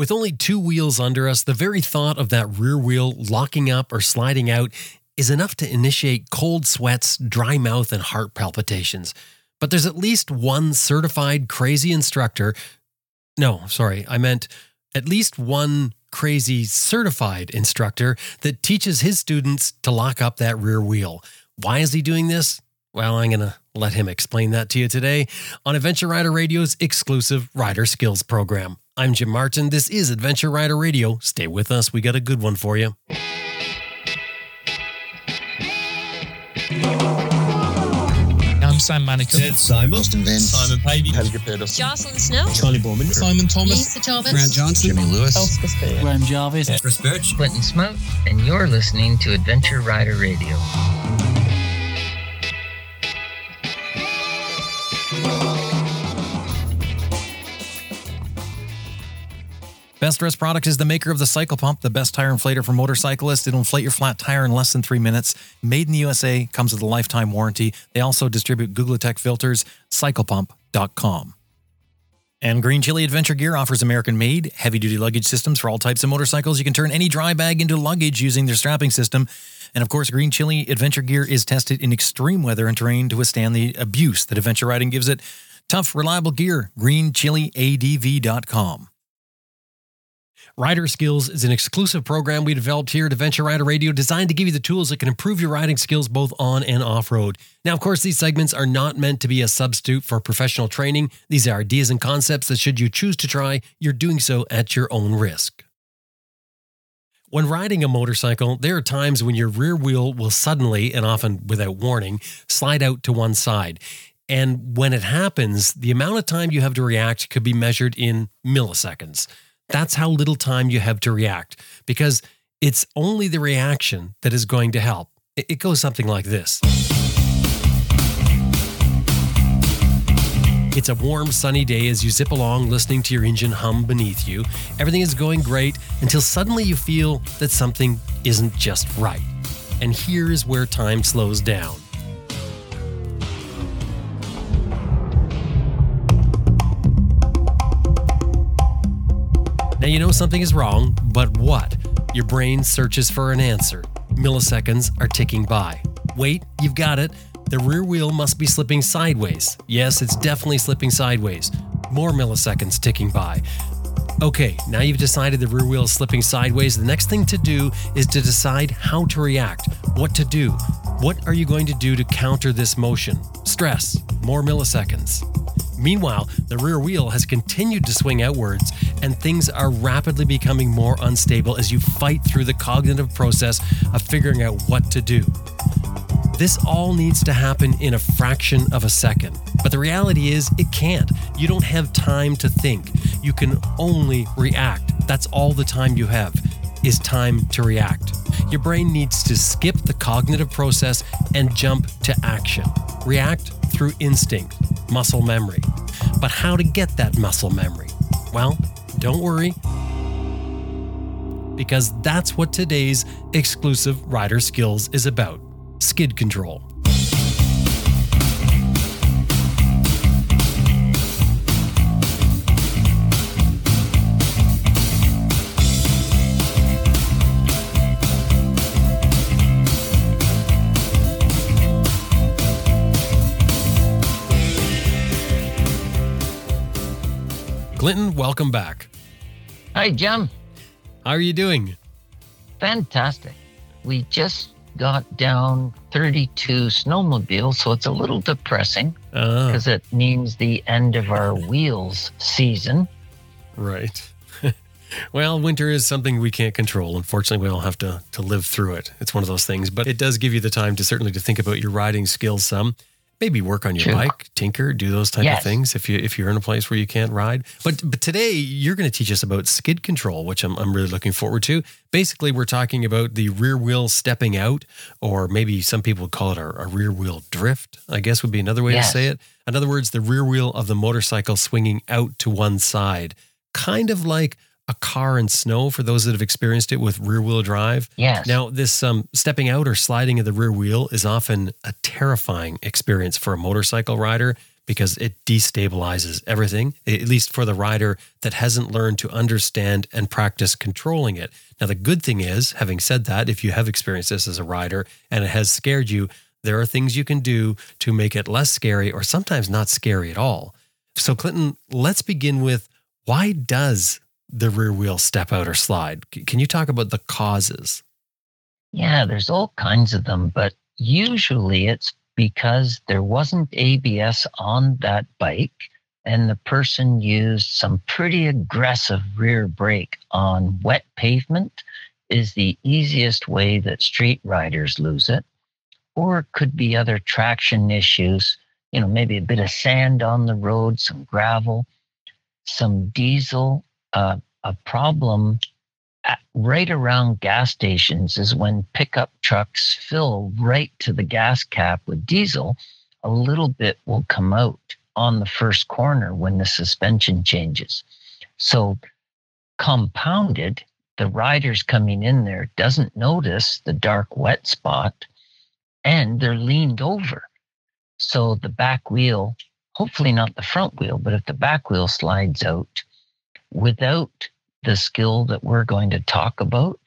With only two wheels under us, the very thought of that rear wheel locking up or sliding out is enough to initiate cold sweats, dry mouth, and heart palpitations. But there's at least one certified crazy instructor. No, sorry, I meant at least one crazy certified instructor that teaches his students to lock up that rear wheel. Why is he doing this? Well, I'm going to let him explain that to you today on Adventure Rider Radio's exclusive Rider Skills program. I'm Jim Martin. This is Adventure Rider Radio. Stay with us. We got a good one for you. I'm Sam Manicom. Ted Simon. Austin Vince. Simon Pavey. Helga Pedersen. Jocelyn Snow. Charley Boorman. Simon Thomas. Lisa Thomas. Grant Johnson. Jimmy Lewis. Elspeth Spear. Graham Jarvis. Chris Birch. Clinton Smout, and you're listening to Adventure Rider Radio. Best Rest Products is the maker of the Cycle Pump, the best tire inflator for motorcyclists. It'll inflate your flat tire in less than three minutes. Made in the USA, comes with a lifetime warranty. They also distribute Googletech filters. CyclePump.com. And Green Chili Adventure Gear offers American made, heavy duty luggage systems for all types of motorcycles. You can turn any dry bag into luggage using their strapping system. And of course, Green Chili Adventure Gear is tested in extreme weather and terrain to withstand the abuse that adventure riding gives it. Tough, reliable gear. GreenChiliADV.com. Rider Skills is an exclusive program we developed here at Adventure Rider Radio designed to give you the tools that can improve your riding skills both on and off road. Now, of course, these segments are not meant to be a substitute for professional training. These are ideas and concepts that, should you choose to try, you're doing so at your own risk. When riding a motorcycle, there are times when your rear wheel will suddenly, and often without warning, slide out to one side. And when it happens, the amount of time you have to react could be measured in milliseconds. That's how little time you have to react because it's only the reaction that is going to help. It goes something like this. It's a warm, sunny day as you zip along listening to your engine hum beneath you. Everything is going great until suddenly you feel that something isn't just right. And here is where time slows down. Now you know something is wrong, but what? Your brain searches for an answer. Milliseconds are ticking by. Wait, you've got it. The rear wheel must be slipping sideways. Yes, it's definitely slipping sideways. More milliseconds ticking by. Okay, now you've decided the rear wheel is slipping sideways. The next thing to do is to decide how to react, what to do. What are you going to do to counter this motion? Stress, more milliseconds. Meanwhile, the rear wheel has continued to swing outwards, and things are rapidly becoming more unstable as you fight through the cognitive process of figuring out what to do. This all needs to happen in a fraction of a second. But the reality is, it can't. You don't have time to think. You can only react. That's all the time you have, is time to react. Your brain needs to skip the cognitive process and jump to action. React through instinct, muscle memory. But how to get that muscle memory? Well, don't worry, because that's what today's exclusive rider skills is about skid control. Clinton, welcome back. Hi, Jim. How are you doing? Fantastic. We just got down 32 snowmobiles, so it's a little depressing Ah, because it means the end of our wheels season. right. well, winter is something we can't control. Unfortunately, we all have to to live through it. It's one of those things, but it does give you the time to certainly to think about your riding skills some. Maybe work on your True. bike, tinker, do those type of things if you if you're in a place where you can't ride. But but today you're going to teach us about skid control, which I'm I'm really looking forward to. Basically, we're talking about the rear wheel stepping out, or maybe some people would call it a, a rear wheel drift. I guess would be another way Yes. to say it. In other words, the rear wheel of the motorcycle swinging out to one side, kind of like a car in snow for those that have experienced it with rear wheel drive. Yes. Now, this um, stepping out or sliding of the rear wheel is often a terrifying experience for a motorcycle rider because it destabilizes everything, at least for the rider that hasn't learned to understand and practice controlling it. Now, the good thing is, having said that, if you have experienced this as a rider and it has scared you, there are things you can do to make it less scary or sometimes not scary at all. So, Clinton, let's begin with why does the rear wheel step out or slide? Can you talk about the causes? Yeah, there's all kinds of them, but usually it's because there wasn't ABS on that bike and the person used some pretty aggressive rear brake on wet pavement is the easiest way that street riders lose it or it could be other traction issues you know maybe a bit of sand on the road some gravel some diesel uh, a problem at, right around gas stations is when pickup trucks fill right to the gas cap with diesel, a little bit will come out on the first corner when the suspension changes. So, compounded, the riders coming in there doesn't notice the dark wet spot and they're leaned over. So the back wheel, hopefully not the front wheel, but if the back wheel slides out without the skill that we're going to talk about,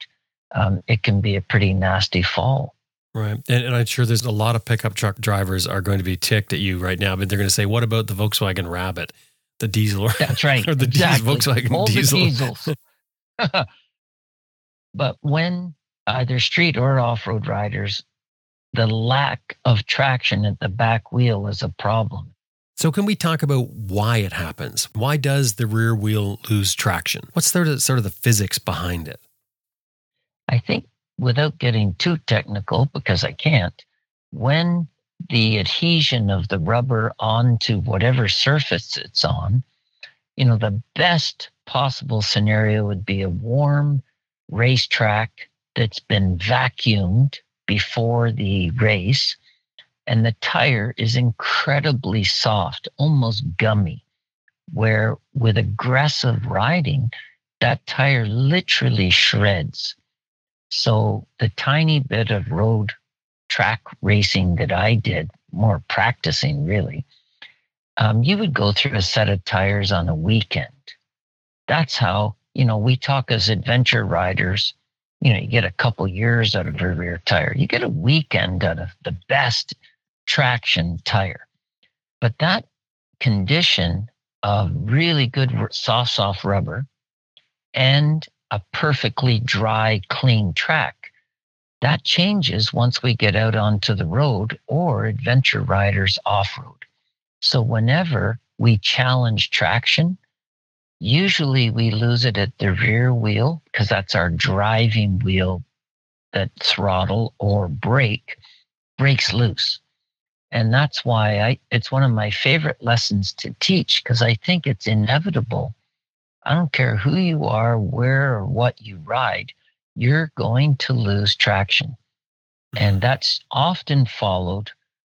um, it can be a pretty nasty fall. Right. And, and, I'm sure there's a lot of pickup truck drivers are going to be ticked at you right now, but they're going to say, what about the Volkswagen Rabbit, the diesel? That's right. or the exactly. Volkswagen All diesel. The diesels. but when either street or off road riders, the lack of traction at the back wheel is a problem. So, can we talk about why it happens? Why does the rear wheel lose traction? What's sort of, the physics behind it? I think, without getting too technical, because I can't, when the adhesion of the rubber onto whatever surface it's on, you know, the best possible scenario would be a warm racetrack that's been vacuumed before the race and the tire is incredibly soft, almost gummy, where with aggressive riding, that tire literally shreds. So the tiny bit of road track racing that I did, more practicing really, um, you would go through a set of tires on a weekend. That's how, you know, we talk as adventure riders, you know, you get a couple years out of a rear tire. You get a weekend out of the best traction tire. But that condition of really good soft, soft rubber and a perfectly dry, clean track, that changes once we get out onto the road or adventure riders off road. So whenever we challenge traction, usually we lose it at the rear wheel because that's our driving wheel that throttle or brake breaks loose. And that's why I, it's one of my favorite lessons to teach because I think it's inevitable. I don't care who you are, where or what you ride, you're going to lose traction. And mm-hmm. that's often followed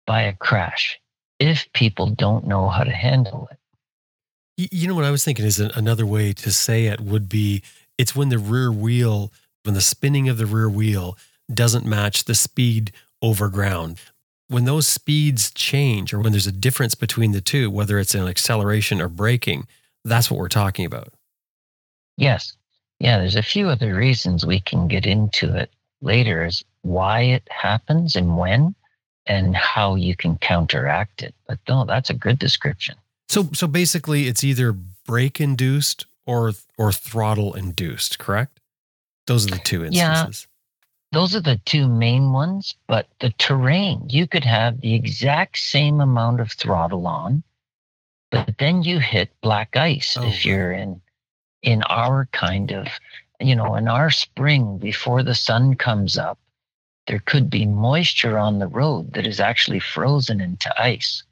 by a crash if people don't know how to handle it. You know what I was thinking is another way to say it would be it's when the rear wheel, when the spinning of the rear wheel doesn't match the speed over ground when those speeds change or when there's a difference between the two, whether it's an acceleration or braking, that's what we're talking about. Yes. Yeah, there's a few other reasons we can get into it later as why it happens and when and how you can counteract it. But no, that's a good description. So so basically it's either brake induced or or throttle induced, correct? Those are the two instances. Those are the two main ones, but the terrain, you could have the exact same amount of throttle on, but then you hit black ice oh. if you're in in our kind of, you know, in our spring before the sun comes up, there could be moisture on the road that is actually frozen into ice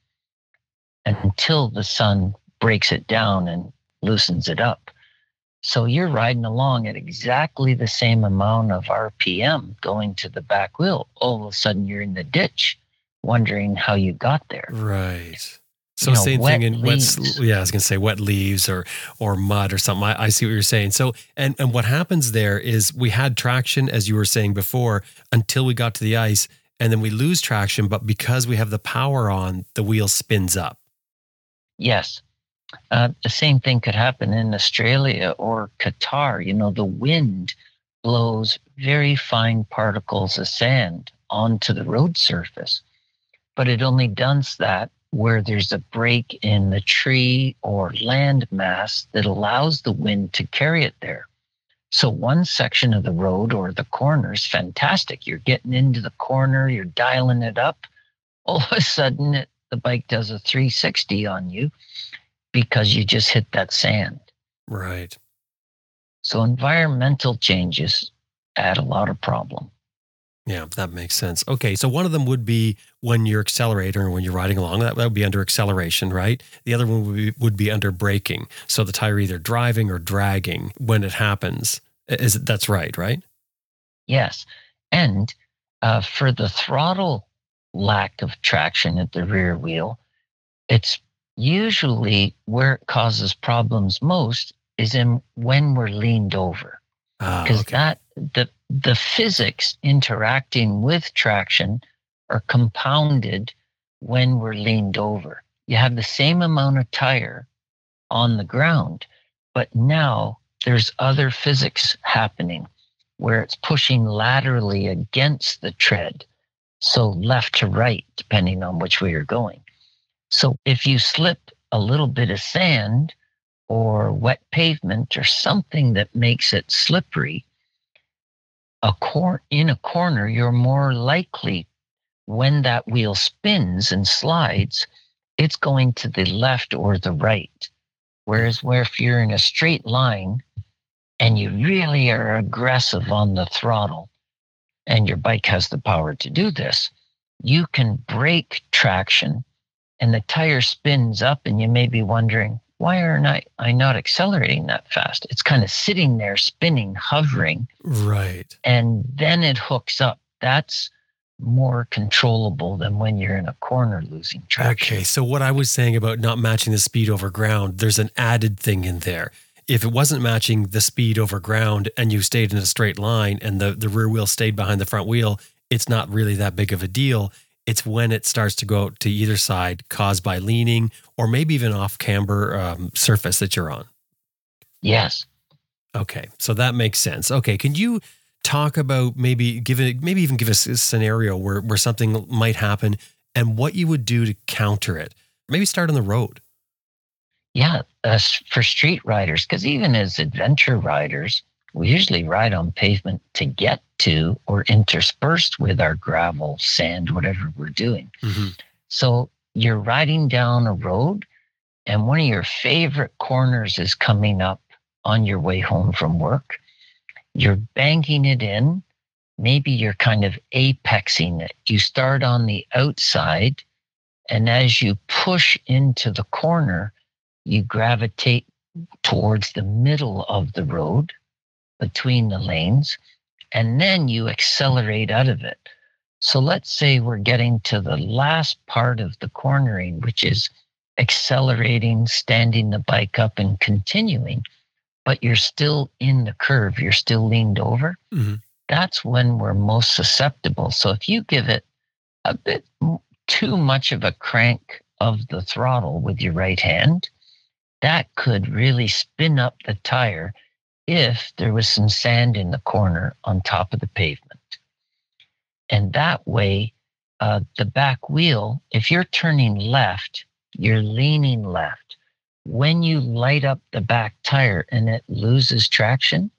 until the sun breaks it down and loosens it up. So you're riding along at exactly the same amount of RPM going to the back wheel. All of a sudden, you're in the ditch, wondering how you got there. Right. So you know, same thing in wet. Yeah, I was gonna say wet leaves or or mud or something. I, I, see what you're saying. So and and what happens there is we had traction as you were saying before until we got to the ice, and then we lose traction. But because we have the power on, the wheel spins up. Yes. Uh, the same thing could happen in Australia or Qatar. You know, the wind blows very fine particles of sand onto the road surface, but it only does that where there's a break in the tree or land mass that allows the wind to carry it there. So one section of the road or the corner is fantastic. You're getting into the corner, you're dialing it up. All of a sudden, it, the bike does a 360 on you because you just hit that sand. Right. So environmental changes add a lot of problem. Yeah, that makes sense. Okay, so one of them would be when you're accelerating or when you're riding along. That, that would be under acceleration, right? The other one would be, would be under braking. So the tire either driving or dragging when it happens. Is that's right, right? Yes, and uh, for the throttle lack of traction at the rear wheel, it's usually where it causes problems most is in when we're leaned over because Ah, okay. that the the physics interacting with traction are compounded when we're leaned over. You have the same amount of tire on the ground, but now there's other physics happening where it's pushing laterally against the tread. So left to right, depending on which way you're going. So if you slip a little bit of sand or wet pavement or something that makes it slippery, a cor- in a corner, you're more likely when that wheel spins and slides, it's going to the left or the right. Whereas where if you're in a straight line and you really are aggressive on the throttle, and your bike has the power to do this, you can break traction and the tire spins up and you may be wondering, why aren't I, I not accelerating that fast? It's kind of sitting there spinning, hovering, Right. and then it hooks up. That's more controllable than when you're in a corner losing traction. Okay, so what I was saying about not matching the speed over ground, there's an added thing in there. If it wasn't matching the speed over ground and you stayed in a straight line and the, the rear wheel stayed behind the front wheel, it's not really that big of a deal. It's when it starts to go out to either side caused by leaning or maybe even off camber um, surface that you're on. Yes. Okay, so that makes sense. Okay, can you talk about maybe give it, maybe even give us a scenario where where something might happen and what you would do to counter it? Maybe start on the road. Yeah. Uh, for street riders, because even as adventure riders, we usually ride on pavement to get to or interspersed with our gravel, sand, whatever we're doing. Mm-hmm. So you're riding down a road, and one of your favorite corners is coming up on your way home from work. You're banking it in. Maybe you're kind of apexing it. You start on the outside, and as you push into the corner, you gravitate towards the middle of the road between the lanes, and then you accelerate out of it. So let's say we're getting to the last part of the cornering, which is accelerating, standing the bike up, and continuing, but you're still in the curve, you're still leaned over. Mhm. That's when we're most susceptible. So if you give it a bit too much of a crank of the throttle with your right hand, that could really spin up the tire if there was some sand in the corner on top of the pavement. And that way, uh, the back wheel, if you're turning left, you're leaning left. When you light up the back tire and it loses traction,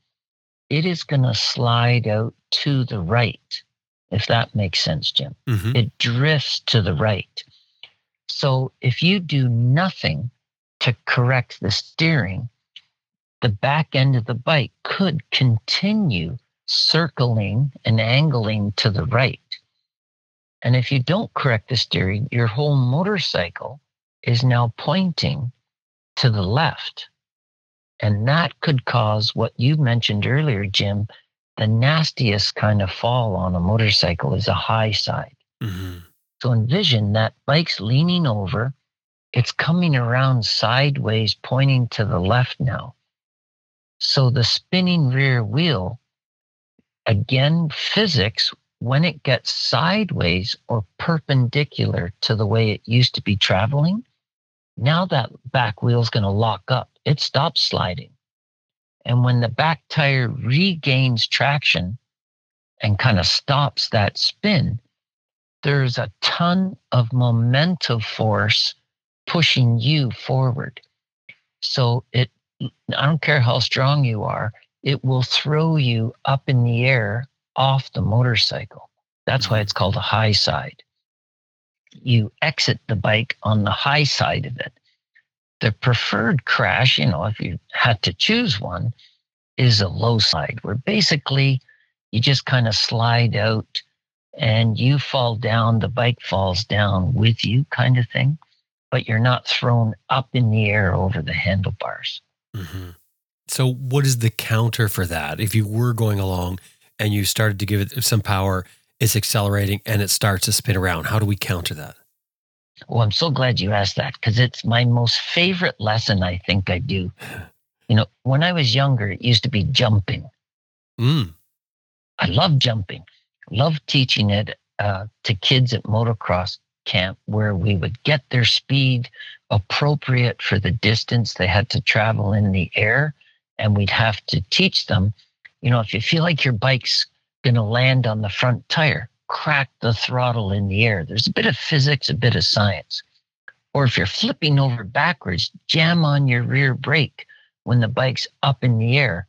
it is going to slide out to the right, if that makes sense, Jim Mhm. it drifts to the right. So if you do nothing to correct the steering, the back end of the bike could continue circling and angling to the right. And if you don't correct the steering, your whole motorcycle is now pointing to the left. And that could cause what you mentioned earlier, Jim. The nastiest kind of fall on a motorcycle is a high side. Mhm. So envision that bike's leaning over, it's coming around sideways, pointing to the left now. So the spinning rear wheel, again, physics, when it gets sideways or perpendicular to the way it used to be traveling, Now that back wheel is going to lock up. It stops sliding. And when the back tire regains traction and kind of stops that spin, there's a ton of momentum force pushing you forward. So it, I don't care how strong you are, it will throw you up in the air off the motorcycle. That's why mm-hmm. it's called a high side. You exit the bike on the high side of it. The preferred crash, you know, if you had to choose one, is a low side, where basically you just kind of slide out and you fall down, the bike falls down with you, kind of thing, but you're not thrown up in the air over the handlebars. Mm-hmm. So, what is the counter for that? If you were going along and you started to give it some power, it's accelerating and it starts to spin around. How do we counter that? Well, I'm so glad you asked that because it's my most favorite lesson I think I do. You know, when I was younger, it used to be jumping. Mm. I love jumping, love teaching it uh, to kids at motocross camp where we would get their speed appropriate for the distance they had to travel in the air. And we'd have to teach them, you know, if you feel like your bike's going to land on the front tire, crack the throttle in the air. There's a bit of physics, a bit of science. Or if you're flipping over backwards, jam on your rear brake when the bike's up in the air.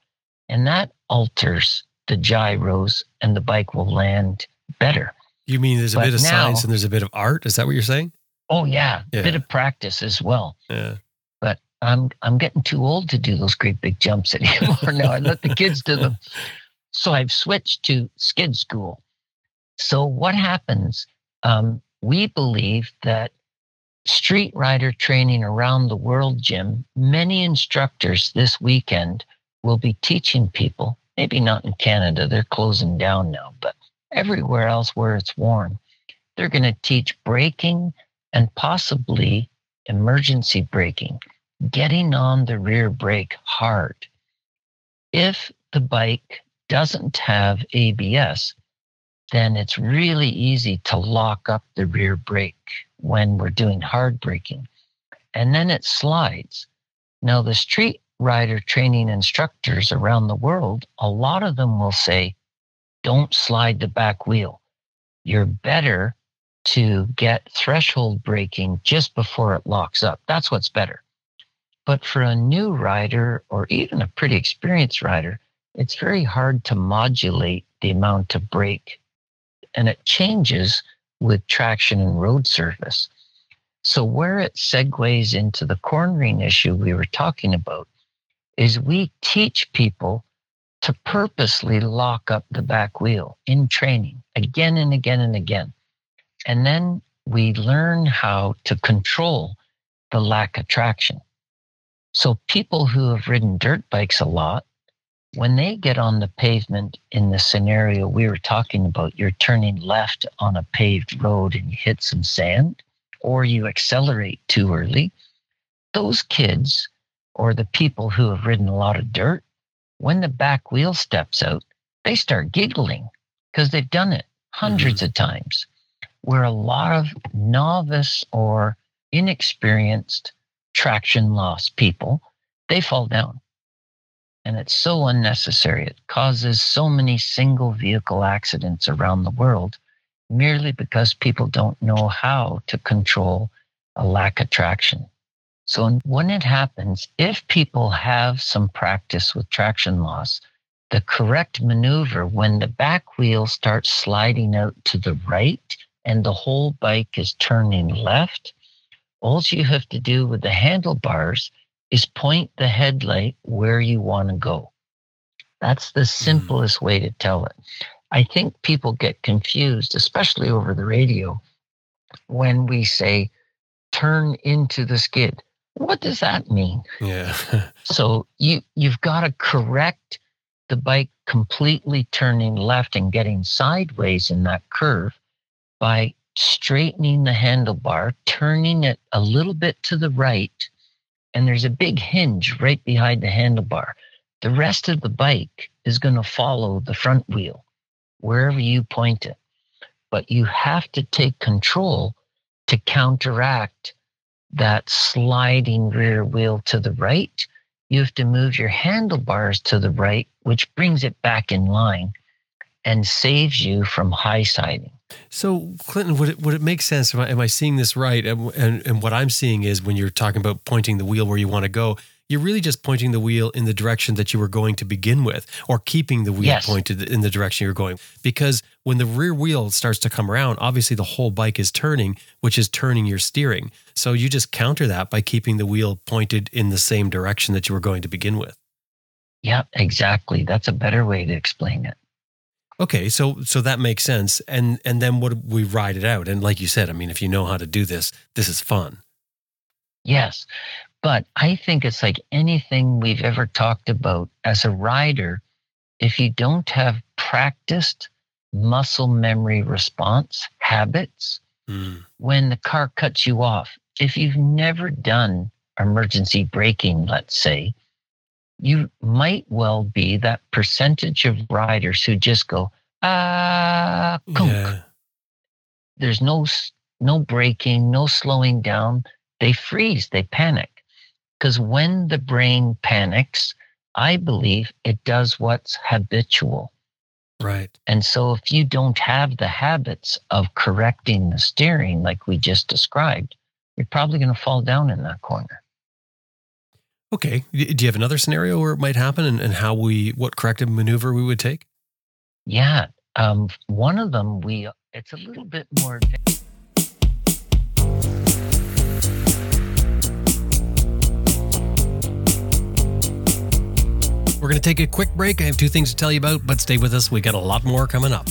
And that alters the gyros and the bike will land better. You mean there's a But bit of now- science and there's a bit of art? Is that what you're saying? Oh yeah, Yeah. bit of practice as well. Yeah. But I'm I'm getting too old to do those great big jumps anymore now. I let the kids do them. So I've switched to skid school. So what happens? Um, we believe that street rider training around the world, Jim, many instructors this weekend will be teaching people, maybe not in Canada, they're closing down now, but everywhere else where it's warm, they're going to teach braking and possibly emergency braking, getting on the rear brake hard. If the bike doesn't have ABS, then it's really easy to lock up the rear brake when we're doing hard braking. And then it slides. Now, the street rider training instructors around the world, a lot of them will say, don't slide the back wheel. You're better to get threshold braking just before it locks up. That's what's better. But for a new rider or even a pretty experienced rider, it's very hard to modulate the amount of brake and it changes with traction and road surface. So, where it segues into the cornering issue we were talking about is we teach people to purposely lock up the back wheel in training again and again and again. And then we learn how to control the lack of traction. So, people who have ridden dirt bikes a lot, when they get on the pavement in the scenario we were talking about, you're turning left on a paved road and you hit some sand, or you accelerate too early, those kids or the people who have ridden a lot of dirt, when the back wheel steps out, they start giggling because they've done it mm-hmm. 100s of times. Where a lot of novice or inexperienced traction loss people, they fall down. And it's so unnecessary. It causes so many single vehicle accidents around the world merely because people don't know how to control a lack of traction. So when it happens, if people have some practice with traction loss, the correct maneuver when the back wheel starts sliding out to the right and the whole bike is turning left, all you have to do with the handlebars is point the headlight where you want to go. That's the hmm. simplest way to tell it. I think people get confused, especially over the radio, when we say turn into the skid. What does that mean? Yeah. So you you've got to correct the bike completely turning left and getting sideways in that curve by straightening the handlebar, turning it a little bit to the right, and there's a big hinge right behind the handlebar. The rest of the bike is going to follow the front wheel wherever you point it. But you have to take control to counteract that sliding rear wheel to the right, you have to move your handlebars to the right, which brings it back in line and saves you from high siding. So, Clinton, would it, would it make sense? Am I, am I seeing this right? And, and, and what I'm seeing is when you're talking about pointing the wheel where you want to go, you're really just pointing the wheel in the direction that you were going to begin with, or keeping the wheel Yes. pointed in the direction you're going. Because when the rear wheel starts to come around, obviously the whole bike is turning, which is turning your steering. So you just counter that by keeping the wheel pointed in the same direction that you were going to begin with. Yeah, exactly. That's a better way to explain it. Okay, so so that makes sense. And and then what we ride it out. And like you said, I mean, if you know how to do this, this is fun. Yes. But I think it's like anything we've ever talked about as a rider, if you don't have practiced muscle memory response habits, Mm. when the car cuts you off, if you've never done emergency braking, let's say, you might well be that percentage of riders who just go, ah. Yeah. There's no no braking, no slowing down. They freeze, they panic. Because when the brain panics, I believe it does what's habitual. Right. And so, if you don't have the habits of correcting the steering, like we just described, you're probably going to fall down in that corner. Okay. Do you have another scenario where it might happen and, and how we, what corrective maneuver we would take? Yeah. Um, one of them, we, it's a little bit more. advanced. We're going to take a quick break. I have two things to tell you about, but stay with us. We got a lot more coming up.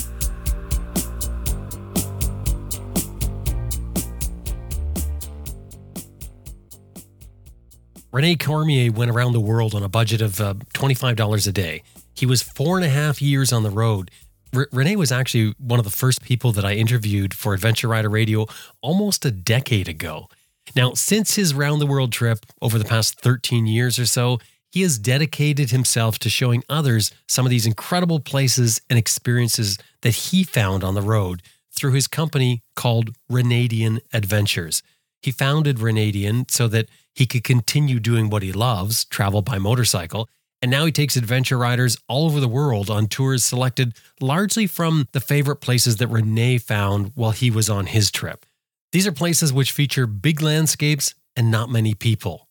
Rene Cormier went around the world on a budget of uh, $25 a day. He was four and a half years on the road. R- Rene was actually one of the first people that I interviewed for Adventure Rider Radio almost a decade ago. Now, since his round the world trip over the past 13 years or so, he has dedicated himself to showing others some of these incredible places and experiences that he found on the road through his company called Renedian Adventures. He founded Renedian so that he could continue doing what he loves, travel by motorcycle, and now he takes adventure riders all over the world on tours selected largely from the favorite places that Rene found while he was on his trip. These are places which feature big landscapes and not many people.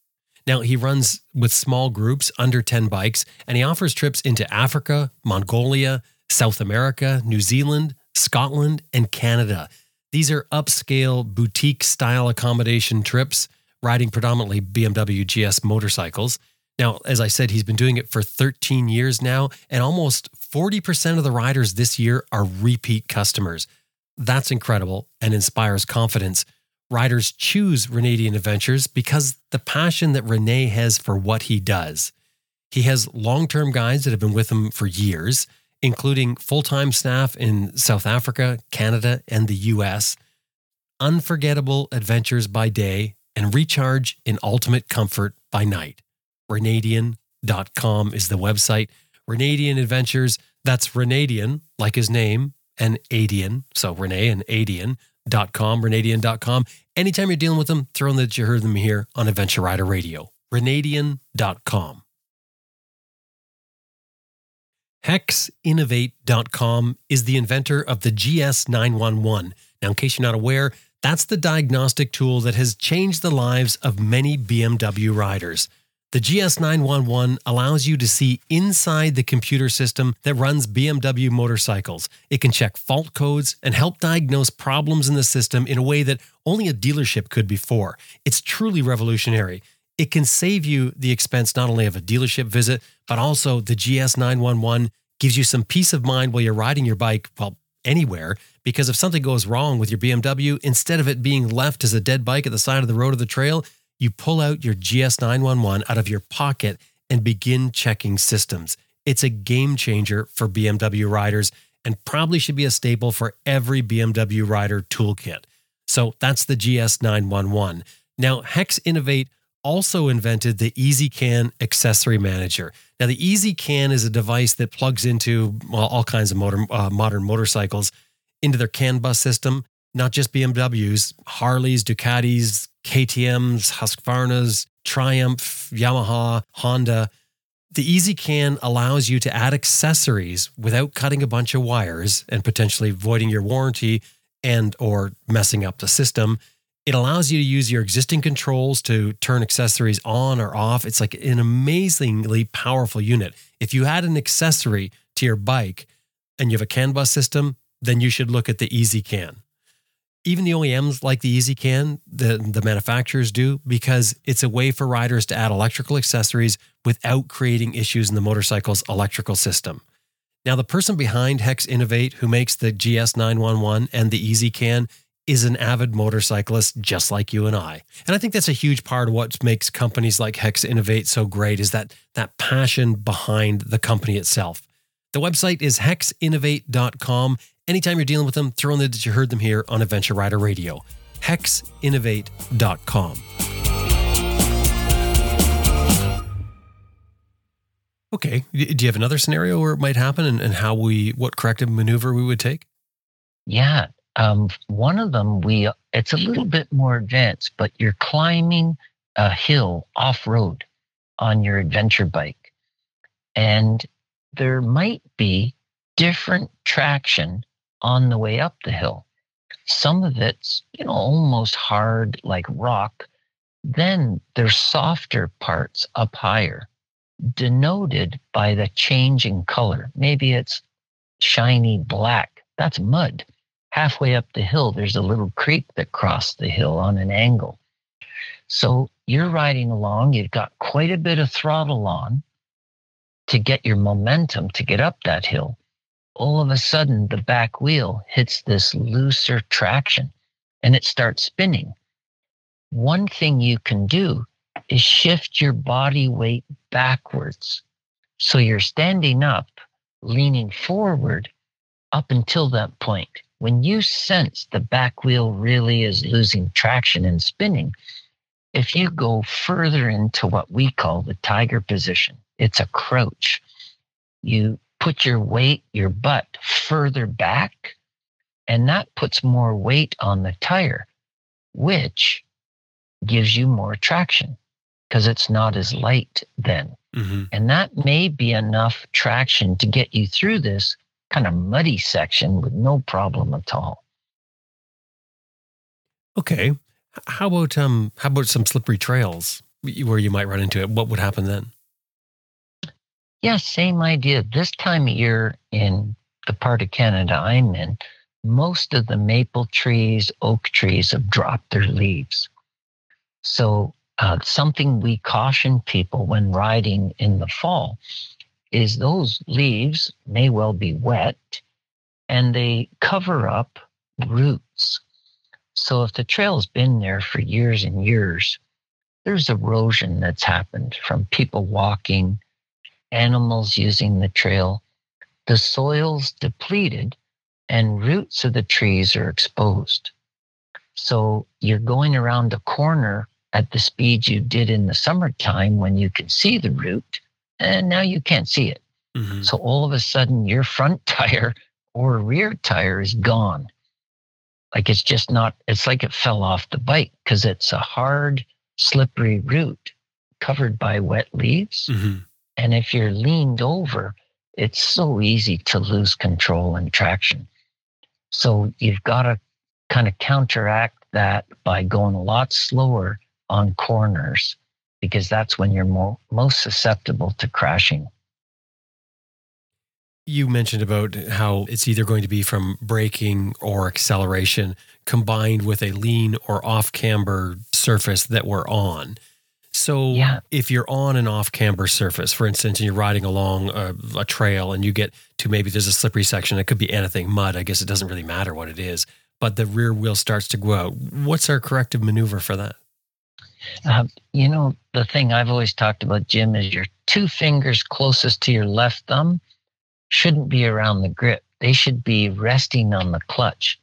Now, he runs with small groups under 10 bikes, and he offers trips into Africa, Mongolia, South America, New Zealand, Scotland, and Canada. These are upscale boutique style accommodation trips, riding predominantly BMW GS motorcycles. Now, as I said, he's been doing it for 13 years now, and almost 40% of the riders this year are repeat customers. That's incredible and inspires confidence. Riders choose Renedian Adventures because the passion that Rene has for what he does. He has long term guides that have been with him for years, including full time staff in South Africa, Canada, and the US. Unforgettable adventures by day and recharge in ultimate comfort by night. Renedian.com is the website. Renedian Adventures, that's Renedian, like his name, and Adian. So Rene and Adian.com, Renedian.com. Anytime you're dealing with them, throw in that you heard them here on Adventure Rider Radio. Renedian.com. HexInnovate.com is the inventor of the GS911. Now, in case you're not aware, that's the diagnostic tool that has changed the lives of many BMW riders. The GS911 allows you to see inside the computer system that runs BMW motorcycles. It can check fault codes and help diagnose problems in the system in a way that only a dealership could before. It's truly revolutionary. It can save you the expense not only of a dealership visit, but also the GS911 gives you some peace of mind while you're riding your bike, well, anywhere, because if something goes wrong with your BMW, instead of it being left as a dead bike at the side of the road or the trail, you pull out your GS911 out of your pocket and begin checking systems. It's a game changer for BMW riders and probably should be a staple for every BMW rider toolkit. So that's the GS911. Now, Hex Innovate also invented the EazyCAN accessory manager. Now, the EazyCAN is a device that plugs into well, all kinds of motor, uh, modern motorcycles into their CAN bus system, not just BMWs, Harleys, Ducatis, KTM's, Husqvarna's, Triumph, Yamaha, Honda. The EazyCAN allows you to add accessories without cutting a bunch of wires and potentially voiding your warranty and or messing up the system. It allows you to use your existing controls to turn accessories on or off. It's like an amazingly powerful unit. If you add an accessory to your bike and you have a CAN bus system, then you should look at the EazyCAN. Even the OEMs like the EazyCAN, the, the manufacturers do, because it's a way for riders to add electrical accessories without creating issues in the motorcycle's electrical system. Now, the person behind Hex Innovate, who makes the GS911 and the EazyCAN, is an avid motorcyclist just like you and I. And I think that's a huge part of what makes companies like Hex Innovate so great is that that passion behind the company itself. The website is hexinnovate.com. Anytime you're dealing with them, throw in that you heard them here on Adventure Rider Radio. hexinnovate.com. Okay. Do you have another scenario where it might happen and, and how we, what corrective maneuver we would take? Yeah. Um, one of them, we it's a little bit more advanced, but you're climbing a hill off road on your adventure bike, and there might be different traction on the way up the hill. Some of it's you know almost hard like rock. Then there's softer parts up higher, denoted by the changing color. Maybe it's shiny black. That's mud halfway up the hill, there's a little creek that crossed the hill on an angle. So you're riding along, you've got quite a bit of throttle on to get your momentum to get up that hill. All of a sudden, the back wheel hits this looser traction and it starts spinning. One thing you can do is shift your body weight backwards. So you're standing up, leaning forward up until that point when you sense the back wheel really is losing traction and spinning, if you go further into what we call the tiger position, it's a crouch. You put your weight, your butt further back, and that puts more weight on the tire, which gives you more traction because it's not as light then. Mm-hmm. And that may be enough traction to get you through this kind of muddy section with no problem at all. Okay. How about um how about some slippery trails where you might run into it? What would happen then? Yeah, same idea. This time of year in the part of Canada I'm in, most of the maple trees, oak trees have dropped their leaves. So, uh, something we caution people when riding in the fall is those leaves may well be wet and they cover up roots. So if the trail's been there for years and years, there's erosion that's happened from people walking, animals using the trail. The soil's depleted and roots of the trees are exposed. So you're going around a corner at the speed you did in the summertime when you can see the root and now you can't see it. Mm-hmm. So all of a sudden, your front tire or rear tire is gone. Like it's just not, it's like it fell off the bike because it's a hard, slippery route covered by wet leaves. Mm-hmm. And if you're leaned over, it's so easy to lose control and traction. So you've got to kind of counteract that by going a lot slower on corners because that's when you're more, most susceptible to crashing. You mentioned about how it's either going to be from braking or acceleration combined with a lean or off camber surface that we're on. So, yeah. if you're on an off camber surface, for instance, and you're riding along a, a, trail and you get to maybe there's a slippery section, it could be anything, mud, I guess it doesn't really matter what it is, but the rear wheel starts to go out. What's our corrective maneuver for that? Uh, you know, the thing I've always talked about, Jim, is your two fingers closest to your left thumb shouldn't be around the grip. They should be resting on the clutch.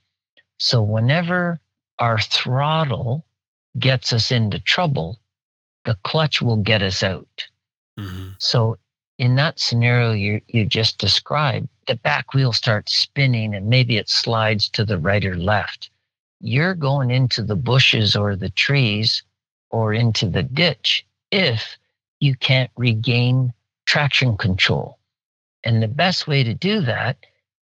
So whenever our throttle gets us into trouble, the clutch will get us out. Mm-hmm. So in that scenario you you just described, the back wheel starts spinning and maybe it slides to the right or left. you're going into the bushes or the trees or into the ditch if you can't regain traction control. And the best way to do that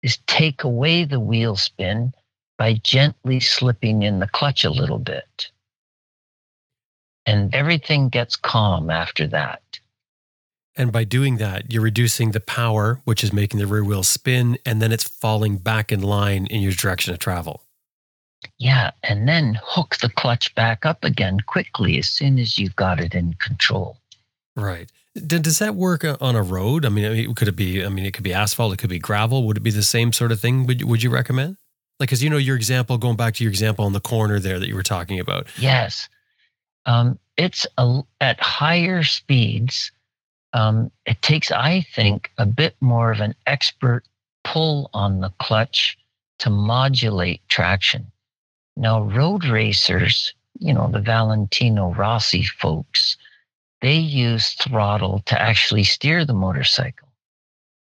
is take away the wheel spin by gently slipping in the clutch a little bit. And everything gets calm after that. And by doing that, you're reducing the power, which is making the rear wheel spin, and then it's falling back in line in your direction of travel. Yeah. And then hook the clutch back up again quickly as soon as you've got it in control. Right. Does that work on a road? I mean, could it be? I mean, it could be asphalt. It could be gravel. Would it be the same sort of thing? Would Would you recommend? Like, because you know your example, going back to your example on the corner there that you were talking about. Yes, um, it's a, at higher speeds. Um, it takes, I think, a bit more of an expert pull on the clutch to modulate traction. Now, road racers, you know, the Valentino Rossi folks, they use throttle to actually steer the motorcycle.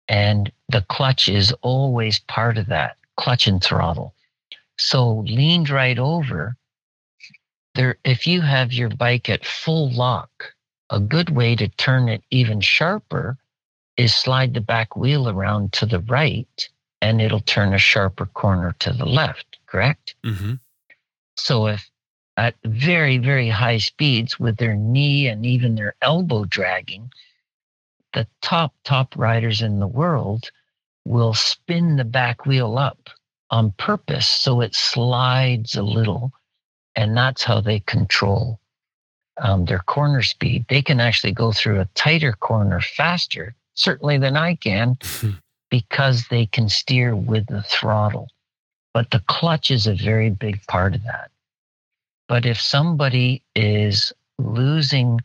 And the clutch is always part of that clutch and throttle. So leaned right over, there if you have your bike at full lock, a good way to turn it even sharper is slide the back wheel around to the right and it'll turn a sharper corner to the left, correct? Mm-hmm. So if at very, very high speeds with their knee and even their elbow dragging, the top, top riders in the world will spin the back wheel up on purpose so it slides a little. And that's how they control um, their corner speed. They can actually go through a tighter corner faster, certainly than I can, because they can steer with the throttle. But the clutch is a very big part of that. But if somebody is losing,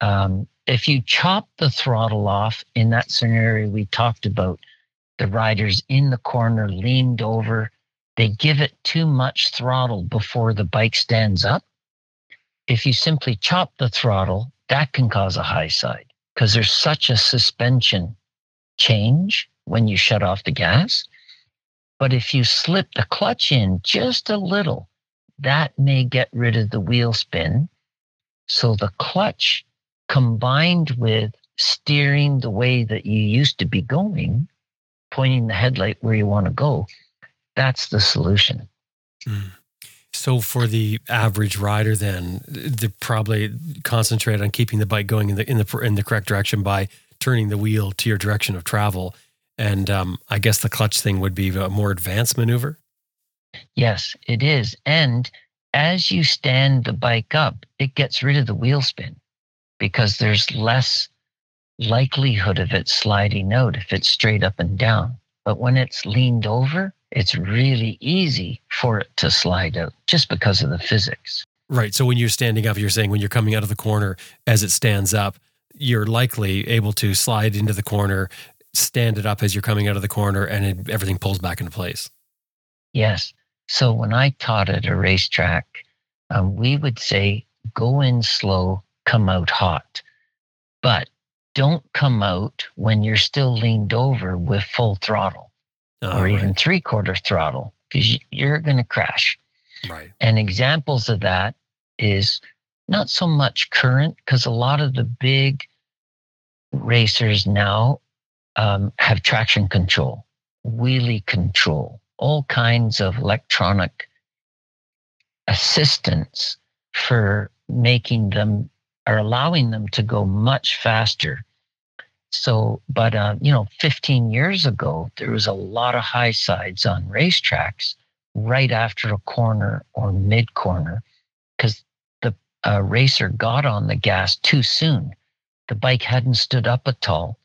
um, if you chop the throttle off in that scenario we talked about, the rider's in the corner, leaned over, they give it too much throttle before the bike stands up. If you simply chop the throttle, that can cause a high side because there's such a suspension change when you shut off the gas. But if you slip the clutch in just a little, that may get rid of the wheel spin. So the clutch combined with steering the way that you used to be going, pointing the headlight where you want to go, that's the solution. Mm. So for the average rider, then they probably concentrate on keeping the bike going in the in the in the correct direction by turning the wheel to your direction of travel and um, I guess the clutch thing would be a more advanced maneuver. Yes, it is. And as you stand the bike up, it gets rid of the wheel spin because there's less likelihood of it sliding out if it's straight up and down. But when it's leaned over, it's really easy for it to slide out just because of the physics. Right. So when you're standing up, you're saying when you're coming out of the corner as it stands up, you're likely able to slide into the corner stand it up as you're coming out of the corner and it, everything pulls back into place. Yes. So when I taught at a racetrack, um, we would say go in slow, come out hot, but don't come out when you're still leaned over with full throttle oh, or right. even three quarter throttle because you're going to crash. Right. And examples of that is not so much current because a lot of the big racers now um, have traction control, wheelie control, all kinds of electronic assistance for making them or allowing them to go much faster. So, but uh, you know, 15 years ago, there was a lot of high sides on racetracks right after a corner or mid corner because the uh, racer got on the gas too soon. The bike hadn't stood up at all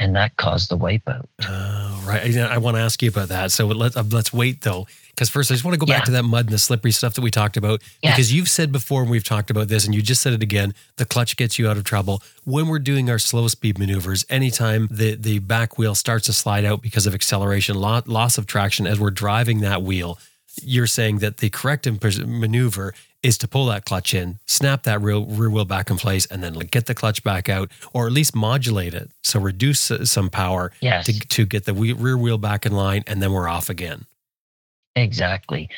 and that caused the wipeout. Oh, right. I, I want to ask you about that. So let's uh, let's wait though, because first I just want to go yeah. back to that mud and the slippery stuff that we talked about. Yeah. Because you've said before, and we've talked about this, and you just said it again. The clutch gets you out of trouble when we're doing our slow speed maneuvers. Anytime the the back wheel starts to slide out because of acceleration, loss of traction as we're driving that wheel, you're saying that the corrective maneuver is to pull that clutch in, snap that rear, rear wheel back in place, and then like get the clutch back out, or at least modulate it. So reduce uh, some power yes. to, to get the rear wheel back in line, and then we're off again. Exactly.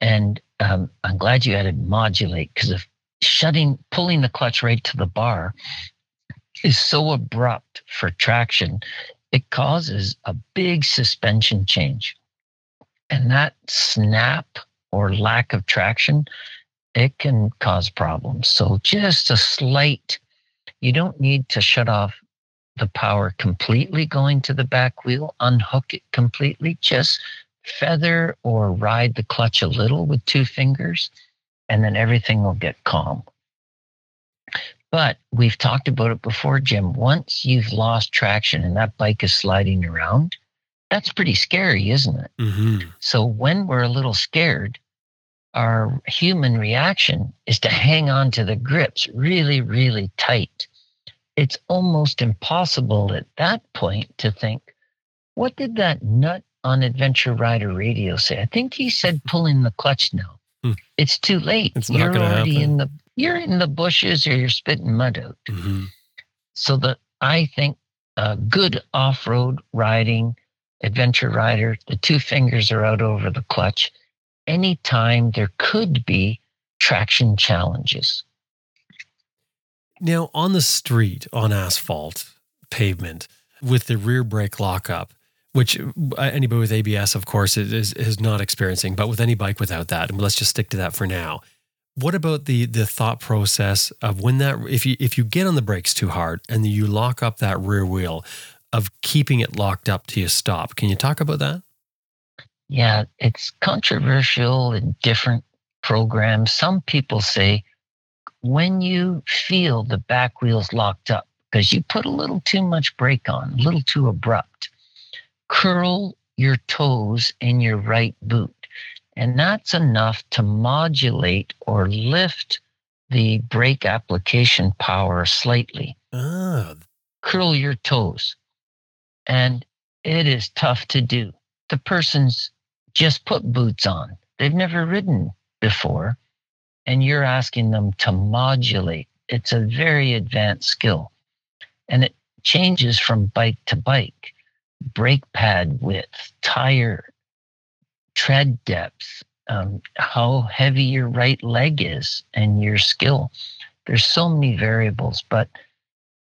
And um, I'm glad you added modulate because if shutting, pulling the clutch right to the bar is so abrupt for traction, it causes a big suspension change. And that snap or lack of traction, it can cause problems. So just a slight, you don't need to shut off the power completely going to the back wheel, unhook it completely, just feather or ride the clutch a little with two fingers, and then everything will get calm. But we've talked about it before, Jim. Once you've lost traction and that bike is sliding around, that's pretty scary, isn't it? Mm-hmm. So when we're a little scared, our human reaction is to hang on to the grips really, really tight. It's almost impossible at that point to think, what did that nut on Adventure Rider Radio say? I think he said pull in the clutch now. Hmm. It's too late. It's you're already happen. in the you're in the bushes or you're spitting mud out. Mm-hmm. So that I think uh, good off-road riding, adventure rider, the two fingers are out over the clutch. Anytime there could be traction challenges. Now, on the street, on asphalt, pavement, with the rear brake lockup, which uh, anybody with ABS, of course, is, is, not experiencing, but with any bike without that, and let's just stick to that for now. What about the the thought process of when that if you if you get on the brakes too hard and you lock up that rear wheel, of keeping it locked up till you stop? Can you talk about that? Yeah, it's controversial in different programs. Some people say when you feel the back wheels locked up because you put a little too much brake on, a little too abrupt, curl your toes in your right boot. And that's enough to modulate or lift the brake application power slightly. Ah, Curl your toes. And it is tough to do. The person's just put boots on, they've never ridden before, and you're asking them to modulate. It's a very advanced skill. And it changes from bike to bike brake pad width, tire tread depth, um, how heavy your right leg is, and your skill. There's so many variables, but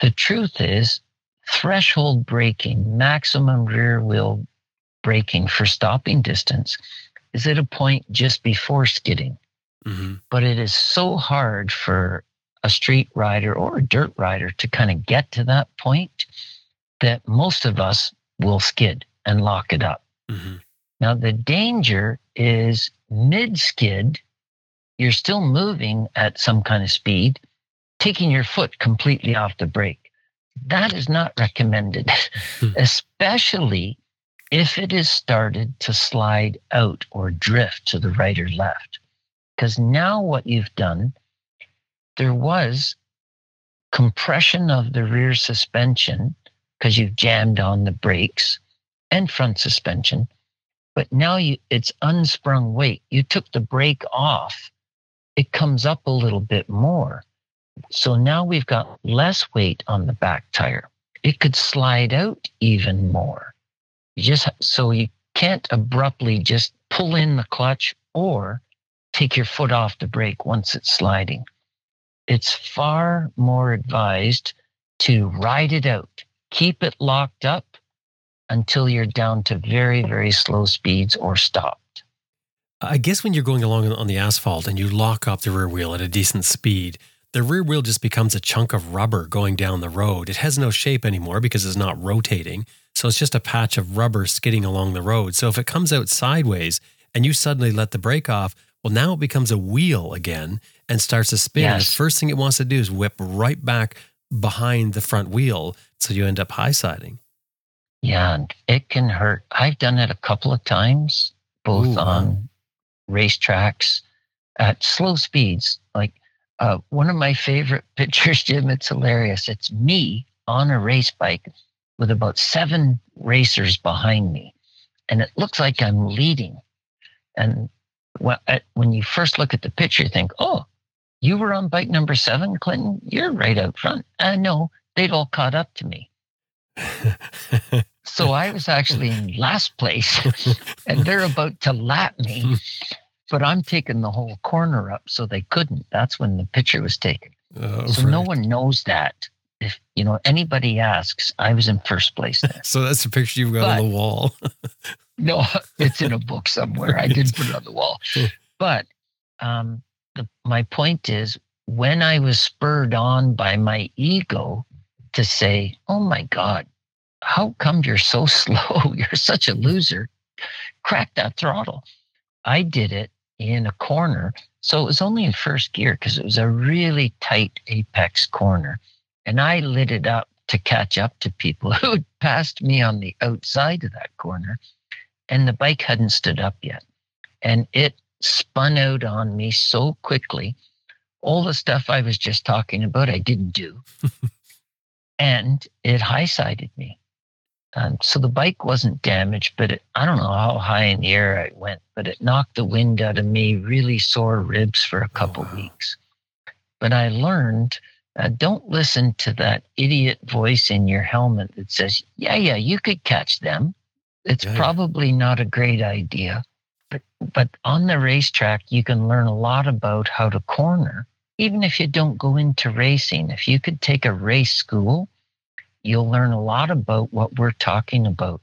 the truth is, threshold braking, maximum rear wheel braking for stopping distance, is at a point just before skidding. hmm But it is so hard for a street rider or a dirt rider to kind of get to that point that most of us will skid and lock it up. hmm Now, the danger is mid skid, you're still moving at some kind of speed, taking your foot completely off the brake. That is not recommended, especially if it is started to slide out or drift to the right or left. Because now what you've done, there was compression of the rear suspension because you've jammed on the brakes and front suspension but now you it's unsprung weight. You took the brake off. It comes up a little bit more. So now we've got less weight on the back tire. It could slide out even more you just so you can't abruptly just pull in the clutch or take your foot off the brake once it's sliding it's far more advised to ride it out keep it locked up until you're down to very, very slow speeds or stopped. I guess when you're going along on the asphalt and you lock up the rear wheel at a decent speed, the rear wheel just becomes a chunk of rubber going down the road. It has no shape anymore because it's not rotating. So it's just a patch of rubber skidding along the road. So if it comes out sideways and you suddenly let the brake off, well, now it becomes a wheel again and starts to spin. Yes. The first thing it wants to do is whip right back behind the front wheel. So you end up high siding. Yeah, and it can hurt. I've done it a couple of times, both Ooh, wow. on racetracks at slow speeds. Like uh, one of my favorite pictures, Jim, it's hilarious. It's me on a race bike with about seven racers behind me. And it looks like I'm leading. And when, you first look at the picture, you think, oh, you were on bike number seven, Clinton? You're right out front. Uh, no, they'd all caught up to me. So I was actually in last place and they're about to lap me. but I'm taking the whole corner up so they couldn't. That's when the picture was taken. Uh, So no one knows that. You know anybody asks, I was in first place there. So that's the picture you've got on the wall. No, it's in a book somewhere. I didn't put it on the wall. But um, the, my point is, when I was spurred on by my ego to say, "Oh my God, how come you're so slow? You're such a loser," crack that throttle. I did it in a corner, so it was only in first gear because it was a really tight apex corner, and I lit it up to catch up to people who had passed me on the outside of that corner and the bike hadn't stood up yet. And it spun out on me so quickly. All the stuff I was just talking about, I didn't do. and it high sided me. Um, so the bike wasn't damaged, but it, I don't know how high in the air I went, but it knocked the wind out of me, really sore ribs for a couple wow. weeks. But I learned uh, don't listen to that idiot voice in your helmet that says, yeah, yeah, you could catch them. It's Yeah, probably not a great idea. But but on the racetrack you can learn a lot about how to corner. Even if you don't go into racing if you could take a race school you'll learn a lot about what we're talking about.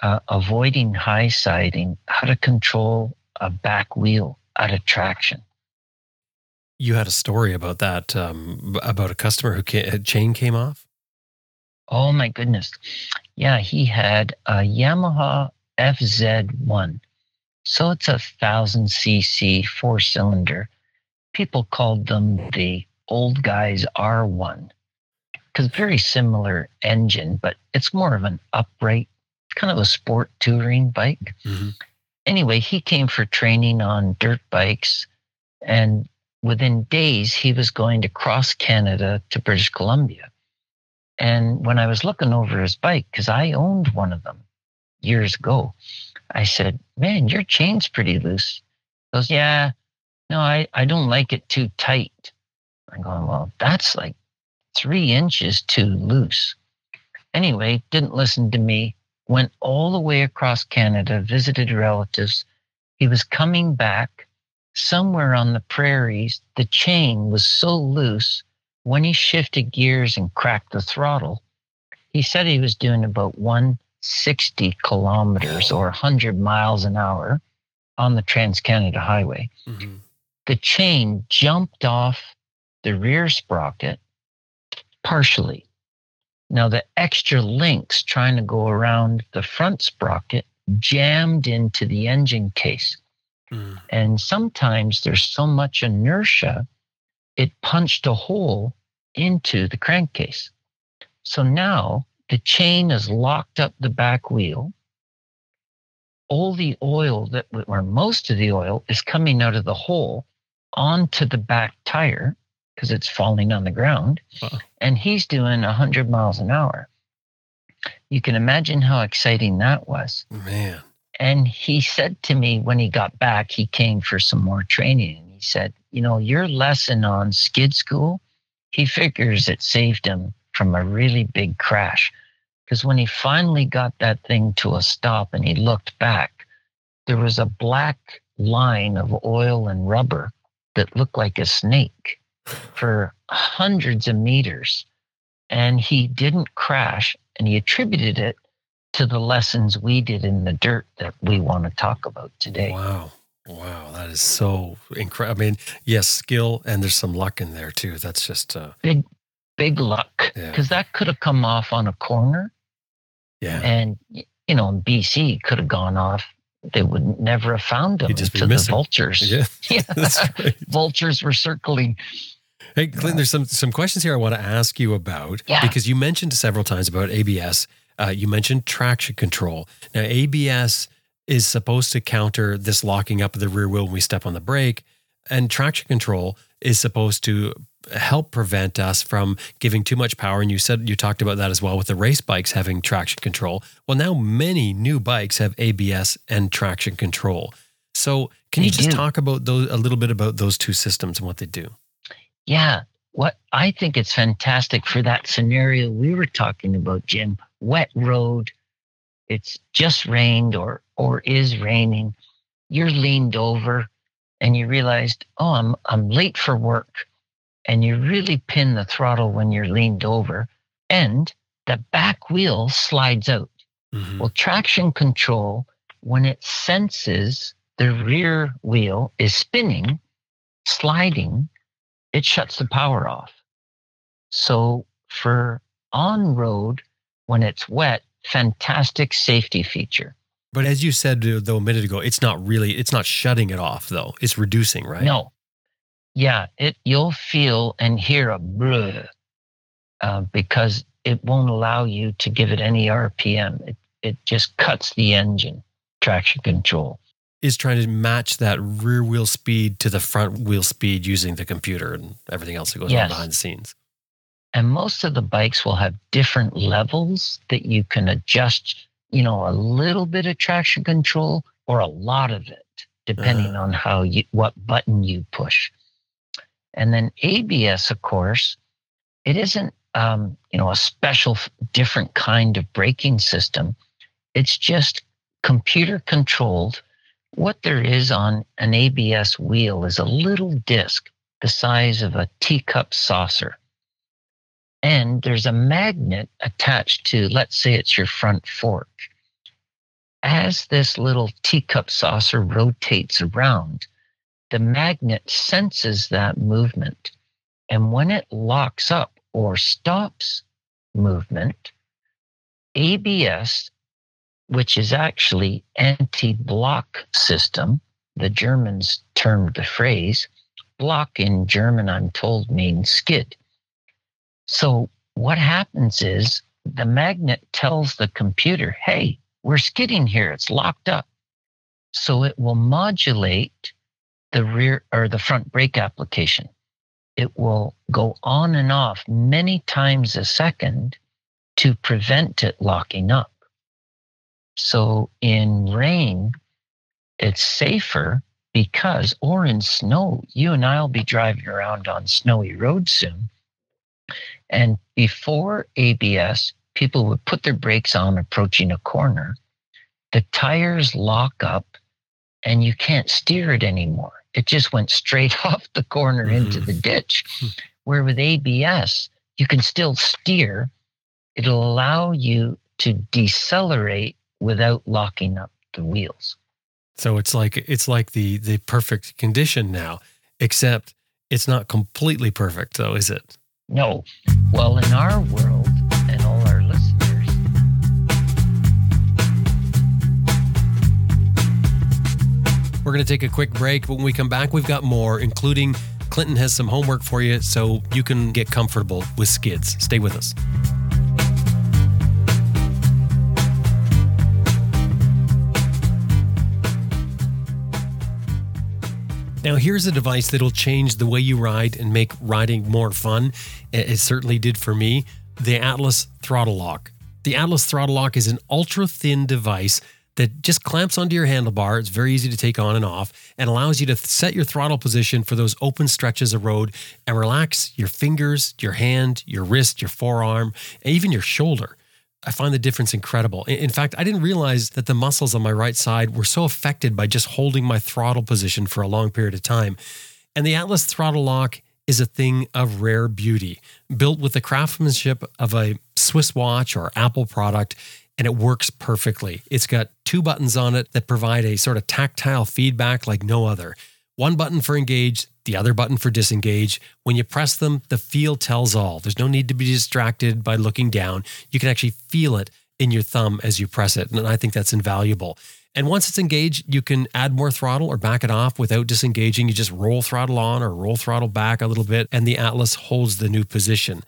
Uh, avoiding high siding how to control a back wheel out of traction You had a story about that, um, about a customer who ca- a chain came off. Oh my goodness. Yeah, he had a Yamaha FZ1. So it's a thousand cc four cylinder. People called them the old guys R1 because very similar engine, but it's more of an upright, kind of a sport touring bike. Mhm. Anyway, he came for training on dirt bikes, and within days, he was going to cross Canada to British Columbia. And when I was looking over his bike, because I owned one of them years ago, I said, Man, your chain's pretty loose. He goes, Yeah, no, I, I don't like it too tight. I'm going, Well, that's like three inches too loose. Anyway, didn't listen to me, went all the way across Canada, visited relatives. He was coming back somewhere on the prairies. The chain was so loose when he shifted gears and cracked the throttle, he said he was doing about 160 kilometers or 100 miles an hour on the Trans Canada Highway. Mhm. The chain jumped off the rear sprocket partially. Now, the extra links trying to go around the front sprocket jammed into the engine case. Mm. And sometimes there's so much inertia, it punched a hole into the crankcase. So now the chain has locked up the back wheel. All the oil that, or most of the oil, is coming out of the hole onto the back tire because it's falling on the ground. Wow. And he's doing 100 miles an hour. You can imagine how exciting that was. Man. And he said to me when he got back, he came for some more training. And he said, You know, your lesson on skid school, he figures it saved him from a really big crash. Because when he finally got that thing to a stop and he looked back, there was a black line of oil and rubber that looked like a snake for hundreds of meters. And he didn't crash and he attributed it to the lessons we did in the dirt that we want to talk about today. Wow. Wow. That is so incredible. I mean, yes, skill and there's some luck in there too. That's just, uh, Big, big luck Yeah. because that could have come off on a corner, yeah. and you know, in BC could have gone off. They would never have found them just be the missing. vultures. Yeah. Yeah. Right. vultures were circling. Hey, Clint, there's some some questions here I want to ask you about Yeah. because you mentioned several times about ABS. Uh, you mentioned traction control. Now, ABS is supposed to counter this locking up of the rear wheel when we step on the brake, and traction control is supposed to help prevent us from giving too much power. And you said you talked about that as well with the race bikes having traction control. Well, now many new bikes have ABS and traction control. So, can you They just do. talk about those a little bit about those two systems and what they do? Yeah. What I think it's fantastic for that scenario we were talking about, Jim. Wet road. It's just rained or or is raining. You're leaned over. and you realized, oh, I'm I'm late for work, and you really pin the throttle when you're leaned over, and the back wheel slides out. Mhm. Well, traction control, when it senses the rear wheel is spinning, sliding, it shuts the power off. So for on road, when it's wet, fantastic safety feature. But as you said though a minute ago, it's not really it's not shutting it off though. It's reducing, right? No. Yeah, it you'll feel and hear a bleh uh, because it won't allow you to give it any RPM. It it just cuts the engine traction control. Is trying to match that rear wheel speed to the front wheel speed using the computer and everything else that goes on behind the scenes. And most of the bikes will have different levels that you can adjust, you know, a little bit of traction control or a lot of it, depending on how you what button you push. And then ABS, of course, it isn't um, you know a special different kind of braking system. It's just computer controlled. What there is on an ABS wheel is a little disc the size of a teacup saucer and there's a magnet attached to, let's say it's your front fork. As this little teacup saucer rotates around, the magnet senses that movement. And when it locks up or stops movement, ABS, which is actually anti block system, the Germans termed the phrase, block in German, I'm told, means skid. So what happens is the magnet tells the computer, hey, we're skidding here. It's locked up. So it will modulate the rear or the front brake application. It will go on and off many times a second to prevent it locking up. So in rain, it's safer because, or in snow, you and I will be driving around on snowy roads soon. And before ABS, people would put their brakes on approaching a corner. The tires lock up and you can't steer it anymore. It just went straight off the corner into Mhm. the ditch. Where with ABS, you can still steer. It'll allow you to decelerate without locking up the wheels. So it's like it's like the the perfect condition now, except it's not completely perfect though, is it? No. Well, in our world and all our listeners, We're going to take a quick break. But when we come back, we've got more, including Clinton has some homework for you so you can get comfortable with skids. Stay with us. Now, here's a device that'll change the way you ride and make riding more fun. It certainly did for me. The Atlas Throttle Lock. The Atlas Throttle Lock is an ultra thin device that just clamps onto your handlebar. It's very easy to take on and off and allows you to set your throttle position for those open stretches of road and relax your fingers, your hand, your wrist, your forearm, and even your shoulder. I find the difference incredible. In fact, I didn't realize that the muscles on my right side were so affected by just holding my throttle position for a long period of time. And the Atlas throttle lock is a thing of rare beauty, built with the craftsmanship of a Swiss watch or Apple product, and it works perfectly. It's got two buttons on it that provide a sort of tactile feedback like no other. One button for engage, the other button for disengage. When you press them, the feel tells all. There's no need to be distracted by looking down. You can actually feel it in your thumb as you press it. And I think that's invaluable. And once it's engaged, you can add more throttle or back it off without disengaging. You just roll throttle on or roll throttle back a little bit, and the Atlas holds the new position.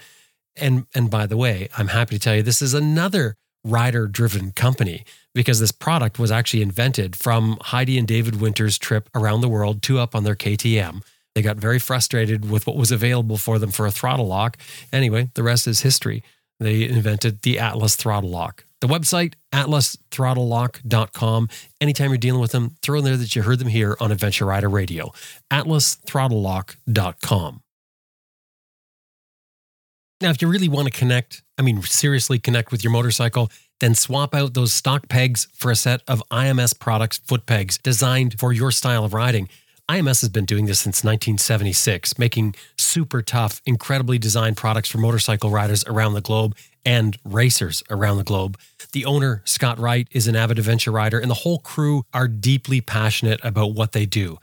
And and by the way, I'm happy to tell you this is another rider driven company because this product was actually invented from Heidi and David Winter's trip around the world, two up on their KTM. They got very frustrated with what was available for them for a throttle lock. Anyway, the rest is history. They invented the Atlas throttle lock. The website, atlasthrottlelock.com. Anytime you're dealing with them, throw in there that you heard them here on Adventure Rider Radio. atlasthrottlelock.com. Now, if you really want to connect, I mean, seriously connect with your motorcycle, then swap out those stock pegs for a set of IMS products foot pegs designed for your style of riding. IMS has been doing this since 1976, making super tough, incredibly designed products for motorcycle riders around the globe and racers around the globe. The owner, Scott Wright, is an avid adventure rider, and the whole crew are deeply passionate about what they do.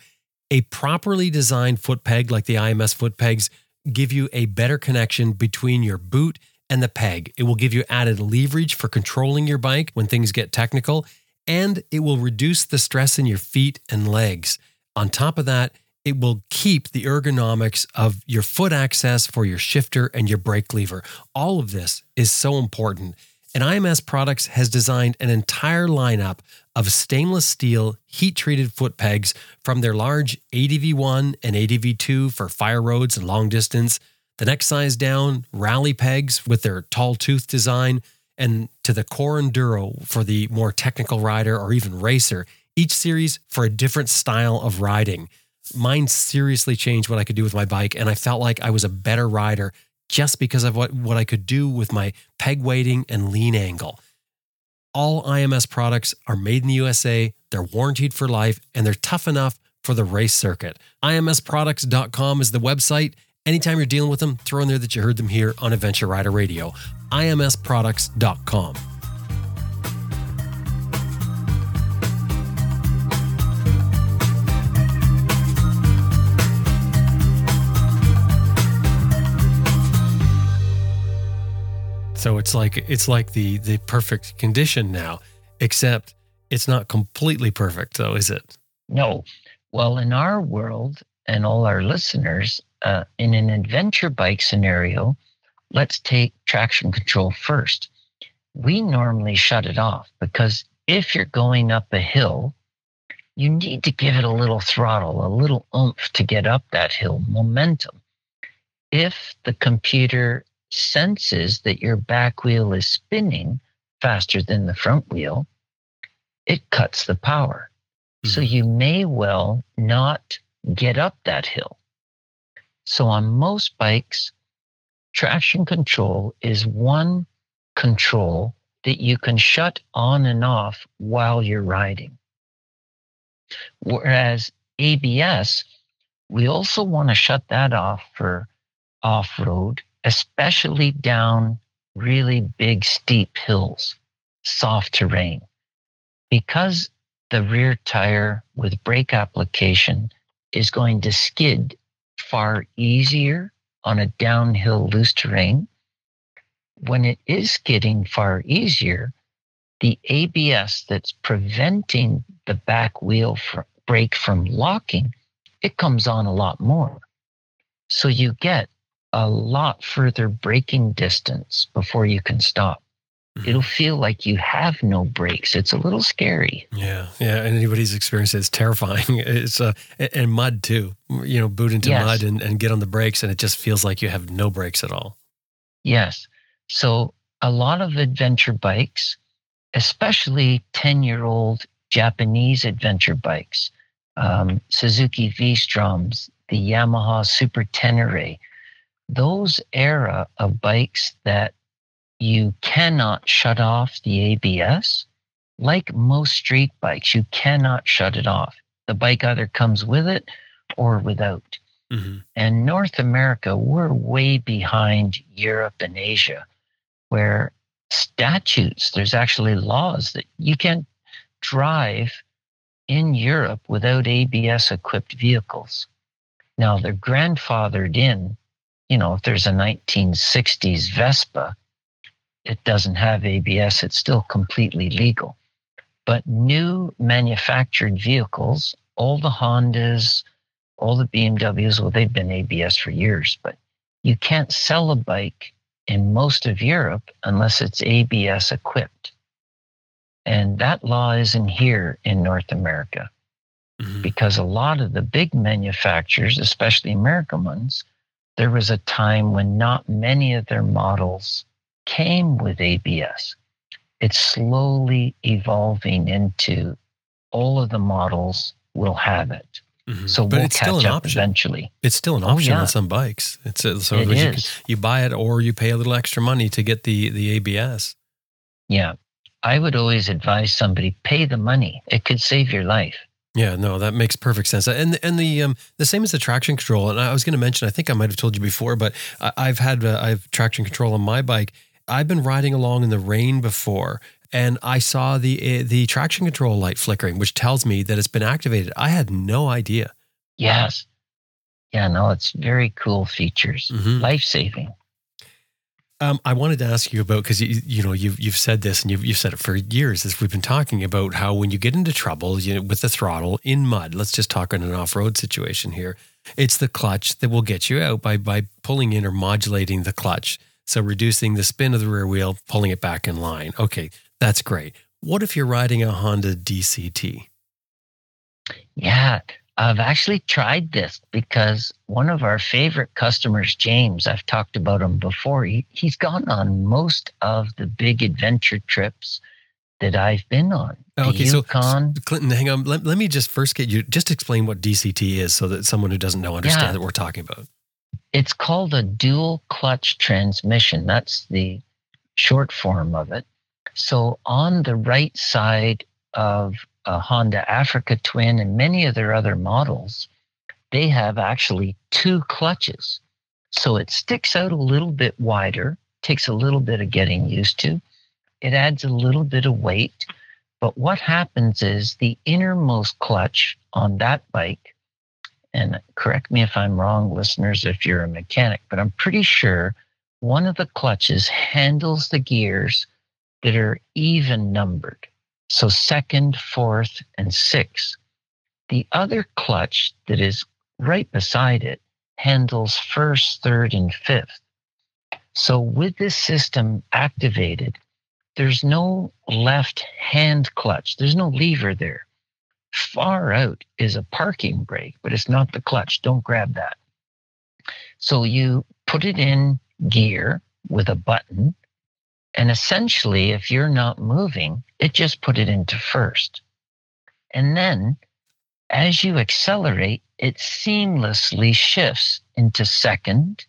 A properly designed foot peg like the IMS foot pegs give you a better connection between your boot and the peg. It will give you added leverage for controlling your bike when things get technical, and it will reduce the stress in your feet and legs. On top of that, it will keep the ergonomics of your foot access for your shifter and your brake lever. All of this is so important. And IMS Products has designed an entire lineup of stainless steel heat treated foot pegs from their large ADV1 and ADV2 for fire roads and long distance, the next size down rally pegs with their tall tooth design, and to the Core Enduro for the more technical rider or even racer, each series for a different style of riding. Mine seriously changed what I could do with my bike, and I felt like I was a better rider just because of what, what I could do with my peg weighting and lean angle. All IMS products are made in the USA, they're warranted for life, and they're tough enough for the race circuit. IMSproducts.com is the website. Anytime you're dealing with them, throw in there that you heard them here on Adventure Rider Radio. IMSproducts.com. So it's like it's like the the perfect condition now, except it's not completely perfect, though, is it? No. Well, in our world and all our listeners, uh, in an adventure bike scenario, let's take traction control first. We normally shut it off because if you're going up a hill, you need to give it a little throttle, a little oomph to get up that hill, momentum. If the computer senses that your back wheel is spinning faster than the front wheel, it cuts the power. Mm-hmm. So you may well not get up that hill. So on most bikes, traction control is one control that you can shut on and off while you're riding. Whereas ABS, we also want to shut that off for off road especially down really big, steep hills, soft terrain. Because the rear tire with brake application is going to skid far easier on a downhill loose terrain. When it is skidding far easier, the ABS that's preventing the back wheel from, brake from locking, it comes on a lot more. So you get a lot further braking distance before you can stop. Mm-hmm. It'll feel like you have no brakes. It's a little scary. Yeah, yeah. And anybody's experience is terrifying. It's uh, and mud too. You know, boot into yes. mud and, and get on the brakes, and it just feels like you have no brakes at all. Yes. So a lot of adventure bikes, especially ten-year-old Japanese adventure bikes, um, Suzuki V-Stroms, the Yamaha Super Tenere, those era of bikes that you cannot shut off the ABS, like most street bikes, you cannot shut it off. The bike either comes with it or without. Mm-hmm. And North America, we're way behind Europe and Asia, where statutes, there's actually laws that you can't drive in Europe without ABS equipped vehicles. Now, they're grandfathered in you know, if there's a 1960s Vespa, it doesn't have ABS, it's still completely legal. But new manufactured vehicles, all the Hondas, all the BMWs, well, they've been ABS for years, but you can't sell a bike in most of Europe unless it's ABS equipped. And that law isn't here in North America mm-hmm. because a lot of the big manufacturers, especially American ones, there was a time when not many of their models came with ABS. It's slowly evolving into all of the models will have it. Mm-hmm. So but we'll it's still an option. eventually. It's still an option oh, yeah. on some bikes. It's a, so it you, can, you buy it or you pay a little extra money to get the the ABS. Yeah, I would always advise somebody pay the money. It could save your life. Yeah, no, that makes perfect sense. And and the um, the same as the traction control. And I was going to mention, I think I might have told you before, but I, I've had uh, I've traction control on my bike. I've been riding along in the rain before, and I saw the uh, the traction control light flickering, which tells me that it's been activated. I had no idea. Yes. Yeah, no, it's very cool features, Mhm. life saving. Um, I wanted to ask you about because you you know you've you've said this and you've you've said it for years as we've been talking about how when you get into trouble you know, with the throttle in mud, let's just talk on an off road situation here. It's the clutch that will get you out by by pulling in or modulating the clutch, so reducing the spin of the rear wheel, pulling it back in line. Okay, that's great. What if you're riding a Honda DCT? Yeah, I've actually tried this because one of our favorite customers, James, I've talked about him before. He, he's gone on most of the big adventure trips that I've been on. Okay, so Yukon. Clinton, hang on. Let, let me just first get you just explain what DCT is, so that someone who doesn't know understand Yeah. that we're talking about. It's called a dual clutch transmission. That's the short form of it. So on the right side of a Honda Africa Twin and many of their other models, they have actually two clutches. So it sticks out a little bit wider, takes a little bit of getting used to. It adds a little bit of weight. But what happens is the innermost clutch on that bike and correct me if I'm wrong, listeners, if you're a mechanic, but I'm pretty sure one of the clutches handles the gears that are even numbered. So second, fourth, and sixth. The other clutch that is right beside it handles first, third, and fifth. So with this system activated, there's no left hand clutch, there's no lever there far out is a parking brake, but it's not the clutch. Don't grab that. So you put it in gear with a button. And essentially, if you're not moving, it just put it into first. And then as you accelerate, it seamlessly shifts into second,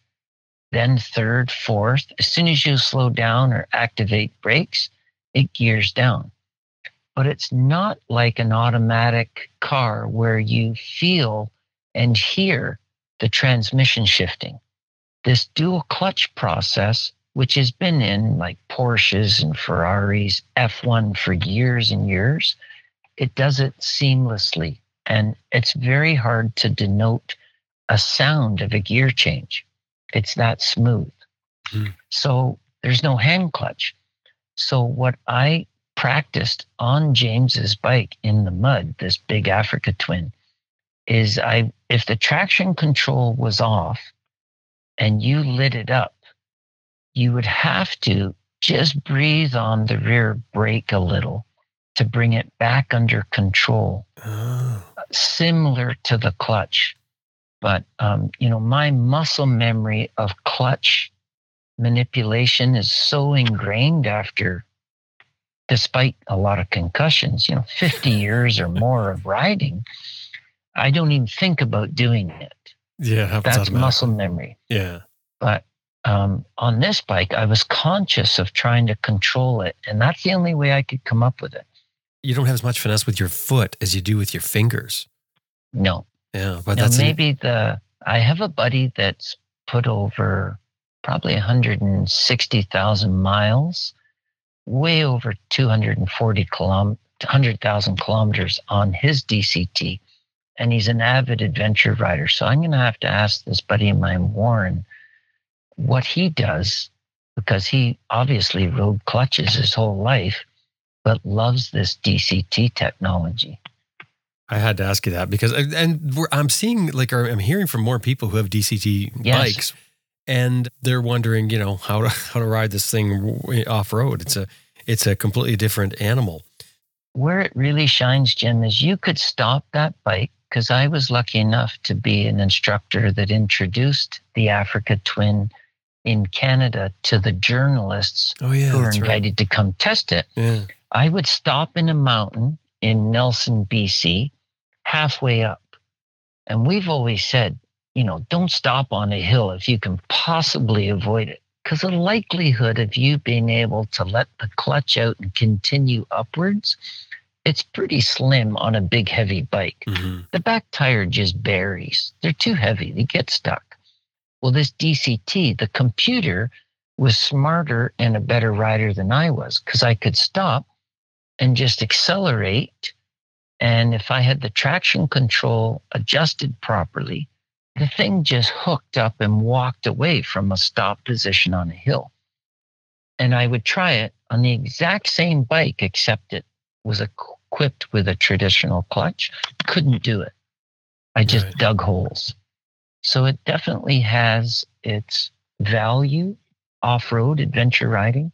then third, fourth. As soon as you slow down or activate brakes, it gears down but it's not like an automatic car where you feel and hear the transmission shifting. This dual clutch process, which has been in like Porsches and Ferraris, F1 for years and years, it does it seamlessly. And it's very hard to denote a sound of a gear change. It's that smooth. Hmm. So there's no hand clutch. So what I practiced on James's bike in the mud, this big Africa twin, is I if the traction control was off and you lit it up, you would have to just breathe on the rear brake a little to bring it back under control, Oh. similar to the clutch. But um, you know, my muscle memory of clutch manipulation is so ingrained after despite a lot of concussions, you know, 50 years or more of riding, I don't even think about doing it. Yeah, it That's muscle memory. Yeah. But um, on this bike, I was conscious of trying to control it. And that's the only way I could come up with it. You don't have as much finesse with your foot as you do with your fingers. No. Yeah, but Now, that's an- maybe the, I have a buddy that's put over probably 160,000 miles, way over 240 kilom, 100,000 kilometers on his DCT. And he's an avid adventure rider. So I'm going to have to ask this buddy of mine, Warren, what he does, because he obviously rode clutches his whole life, but loves this DCT technology. I had to ask you that because, and we're, I'm seeing like, I'm hearing from more people who have DCT Yes. bikes, and they're wondering, you know, how to how to ride this thing off road. It's a it's a completely different animal. where it really shines, Jim, is you could stop that bike because I was lucky enough to be an instructor that introduced the Africa Twin in Canada to the journalists Oh yeah, who were that's right. invited to come test it. Yeah, I would stop in a mountain in Nelson, BC, halfway up. And we've always said, you know, don't stop on a hill if you can possibly avoid it. Because the likelihood of you being able to let the clutch out and continue upwards it's pretty slim on a big, heavy bike. hmm The back tire just buries. They're too heavy. They get stuck. Well, this DCT, the computer was smarter and a better rider than I was because I could stop and just accelerate. And if I had the traction control adjusted properly, the thing just hooked up and walked away from a stop position on a hill. And I would try it on the exact same bike, except it was equipped with a traditional clutch. Couldn't do it. I just Right. dug holes. So it definitely has its value off road adventure riding.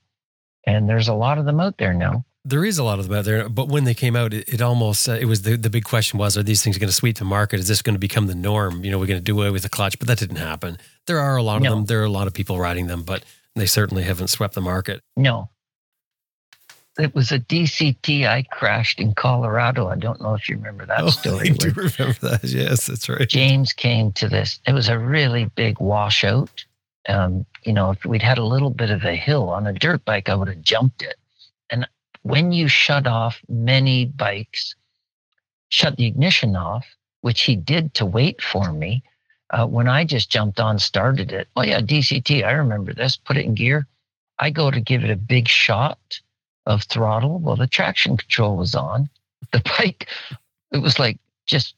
And there's a lot of them out there now. There is a lot of them out there, but when they came out, it, it almost uh, it was the, the big question was: Are these things going to sweep the market? Is this going to become the norm? You know, we're going to do away with the clutch, but that didn't happen. There are a lot of No. them. There are a lot of people riding them, but they certainly haven't swept the market. No. It was a DCT I crashed in Colorado. I don't know if you remember that story. Oh, I do remember that. Yes, that's right. James came to this. It was a really big washout. Um, you know, if we'd had a little bit of a hill on a dirt bike, I would have jumped it. And when you shut off many bikes, shut the ignition off, which he did to wait for me. Uh, when I just jumped on, started it. Oh yeah, DCT. I remember this. Put it in gear. I go to give it a big shot of throttle. Well, the traction control was on. The bike, it was like just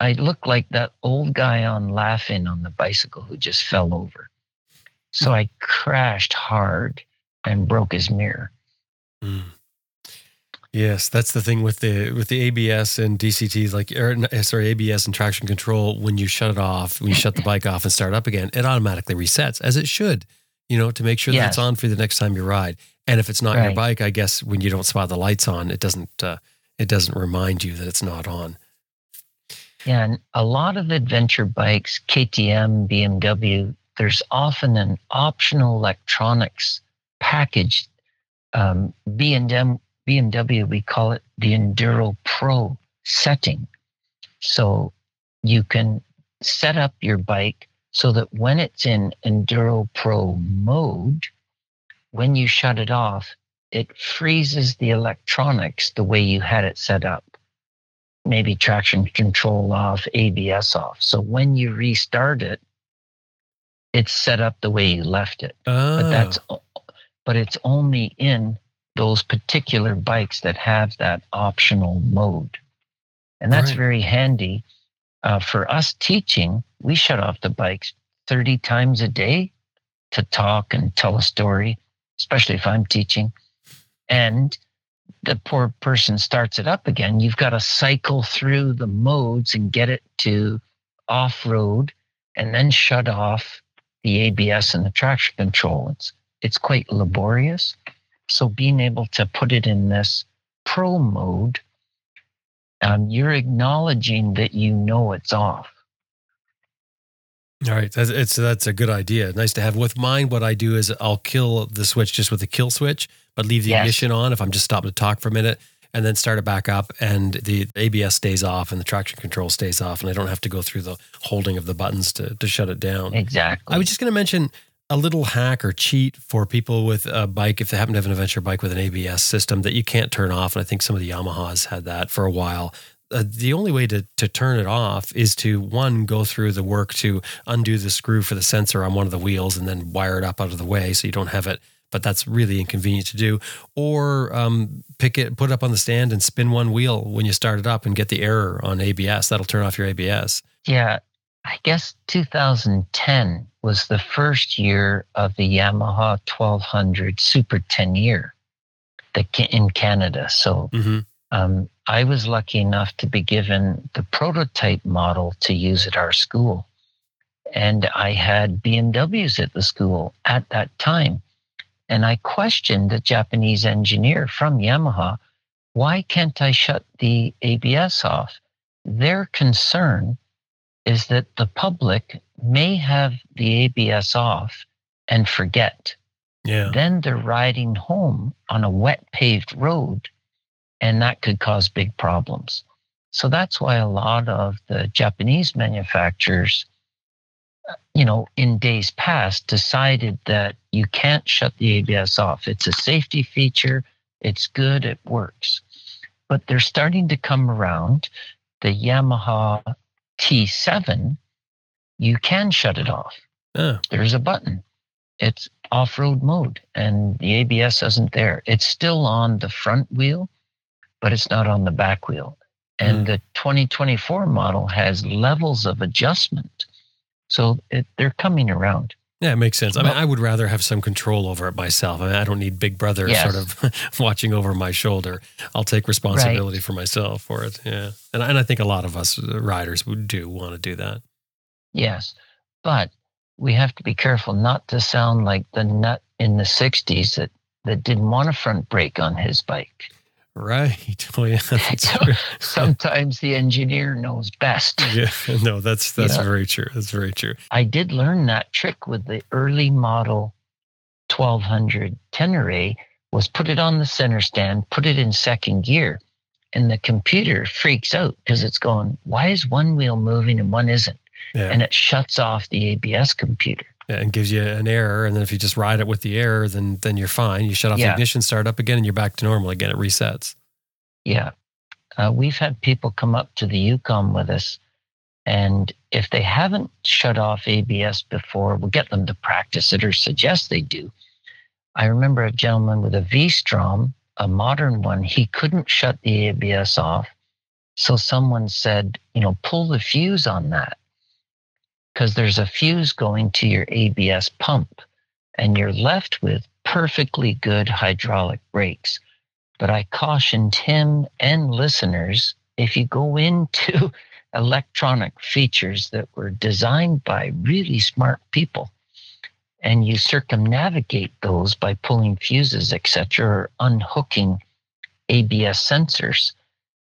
I looked like that old guy on laughing on the bicycle who just fell over. So I crashed hard and broke his mirror. Mm. Yes, that's the thing with the with the ABS and DCTs, like or, sorry, ABS and traction control. When you shut it off, when you shut the bike off and start up again, it automatically resets as it should. You know, to make sure that Yes. it's on for the next time you ride. And if it's not your bike, I guess when you don't spot the lights on, it doesn't uh, it doesn't remind you that it's not on. Yeah, and a lot of adventure bikes, KTM, BMW, there's often an optional electronics package. Um, B&M, BMW, we call it the Enduro Pro setting. So you can set up your bike so that when it's in Enduro Pro mode, when you shut it off, it freezes the electronics the way you had it set up maybe traction control off, ABS off. So when you restart it, it's set up the way you left it. But oh. that's but it's only in those particular bikes that have that optional mode. And that's Right. very handy. Uh, for us teaching, we shut off the bikes 30 times a day to talk and tell a story, especially if I'm teaching. And the poor person starts it up again, you've got to cycle through the modes and get it to off road and then shut off the ABS and the traction control. It's, it's quite laborious. So being able to put it in this pro mode, um, you're acknowledging that you know it's off. All right, that's, it's that's a good idea. Nice to have. With mine, what I do is I'll kill the switch just with the kill switch, but leave the Yes. ignition on if I'm just stopping to talk for a minute, and then start it back up, and the ABS stays off and the traction control stays off, and I don't have to go through the holding of the buttons to to shut it down. Exactly. I was just going to mention a little hack or cheat for people with a bike if they happen to have an adventure bike with an ABS system that you can't turn off. And I think some of the Yamahas had that for a while. Uh, the only way to, to turn it off is to one go through the work to undo the screw for the sensor on one of the wheels and then wire it up out of the way so you don't have it but that's really inconvenient to do or um, pick it put it up on the stand and spin one wheel when you start it up and get the error on abs that'll turn off your abs Yeah, I guess 2010 was the first year of the Yamaha 1200 Super Tenere in Canada. So mm-hmm. um, I was lucky enough to be given the prototype model to use at our school. And I had BMWs at the school at that time. And I questioned the Japanese engineer from Yamaha why can't I shut the ABS off? Their concern is that the public may have the ABS off and forget. yeah Then they're riding home on a wet paved road, and that could cause big problems. So that's why a lot of the Japanese manufacturers, uh, you know, in days past decided that you can't shut the ABS off. It's a safety feature, it's good, it works. but they're starting to come around. The Yamaha T7, you can shut it off. Oh, There's a button. It's off road mode, and the ABS isn't there. It's still on the front wheel, but it's not on the back wheel. And hmm. the 2024 model has levels of adjustment. So it, they're coming around. yeah, it makes sense. I mean, I would rather have some control over it myself. I, mean, I don't need Big Brother Yes. sort of watching over my shoulder. I'll take responsibility for myself for it. Yeah, and and I think a lot of us riders would do want to do that. Yes. But we have to be careful not to sound like the nut in the 60s that, that didn't want a front brake on his bike. Right. Oh yeah. True. Sometimes the engineer knows best. yeah. No, that's that's Yeah. very true. That's very true. I did learn that trick with the early model 1200 Tenere was put it on the center stand, put it in second gear, and the computer freaks out because it's going, why is one wheel moving and one isn't? Yeah. And it shuts off the ABS computer. Yeah, and gives you an error, and then if you just ride it with the error, then then you're fine. You shut off the ignition, start up again, and you're back to normal again. It resets. Yeah. Uh, we've had people come up to the Yukon with us, and if they haven't shut off ABS before, we'll get them to practice it or suggest they do. I remember a gentleman with a V Strom, a modern one, he couldn't shut the ABS off. So someone said, you know, pull the fuse on that because there's a fuse going to your ABS pump, and you're left with perfectly good hydraulic brakes. But I cautioned him and listeners if you go into electronic features that were designed by really smart people and you circumnavigate those by pulling fuses, etc., or unhooking ABS sensors,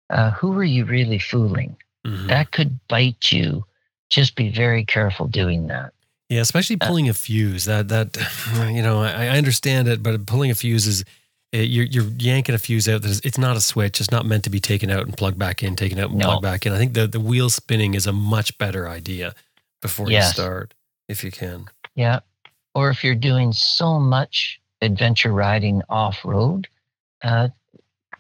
uh, who are you really fooling? Mhm. That could bite you. Just be very careful doing that. Yeah, especially Uh, pulling a fuse. That that you know, I, I understand it, but pulling a fuse is it, you're you're yanking a fuse out. It's not a switch. It's not meant to be taken out and plugged back in, taken out and No. plugged back in. I think the the wheel spinning is a much better idea before you start, if you can. Yeah. Or if you're doing so much adventure riding off road, uh,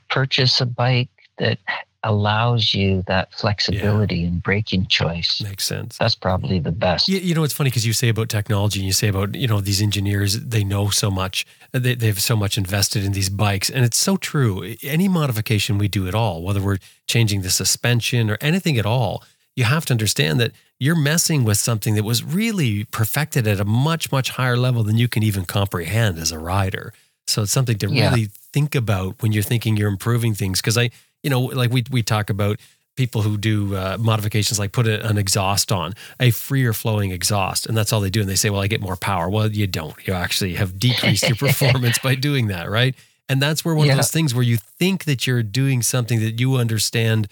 purchase a bike that allows you that flexibility and breaking choice. Makes sense. That's probably the best. You, you know, it's funny because you say about technology and you say about, you know, these engineers, they know so much, they, they've so much invested in these bikes. And it's so true. Any modification we do at all, whether we're changing the suspension or anything at all, you have to understand that you're messing with something that was really perfected at a much, much higher level than you can even comprehend as a rider. So it's something to Yeah. really think about when you're thinking you're improving things. Because I, you know, like we, we talk about people who do uh, modifications like put a, an exhaust on a freer flowing exhaust and that's all they do and they say well i get more power well you don't you actually have decreased your performance by doing that right and that's where one Yeah. of those things where you think that you're doing something that you understand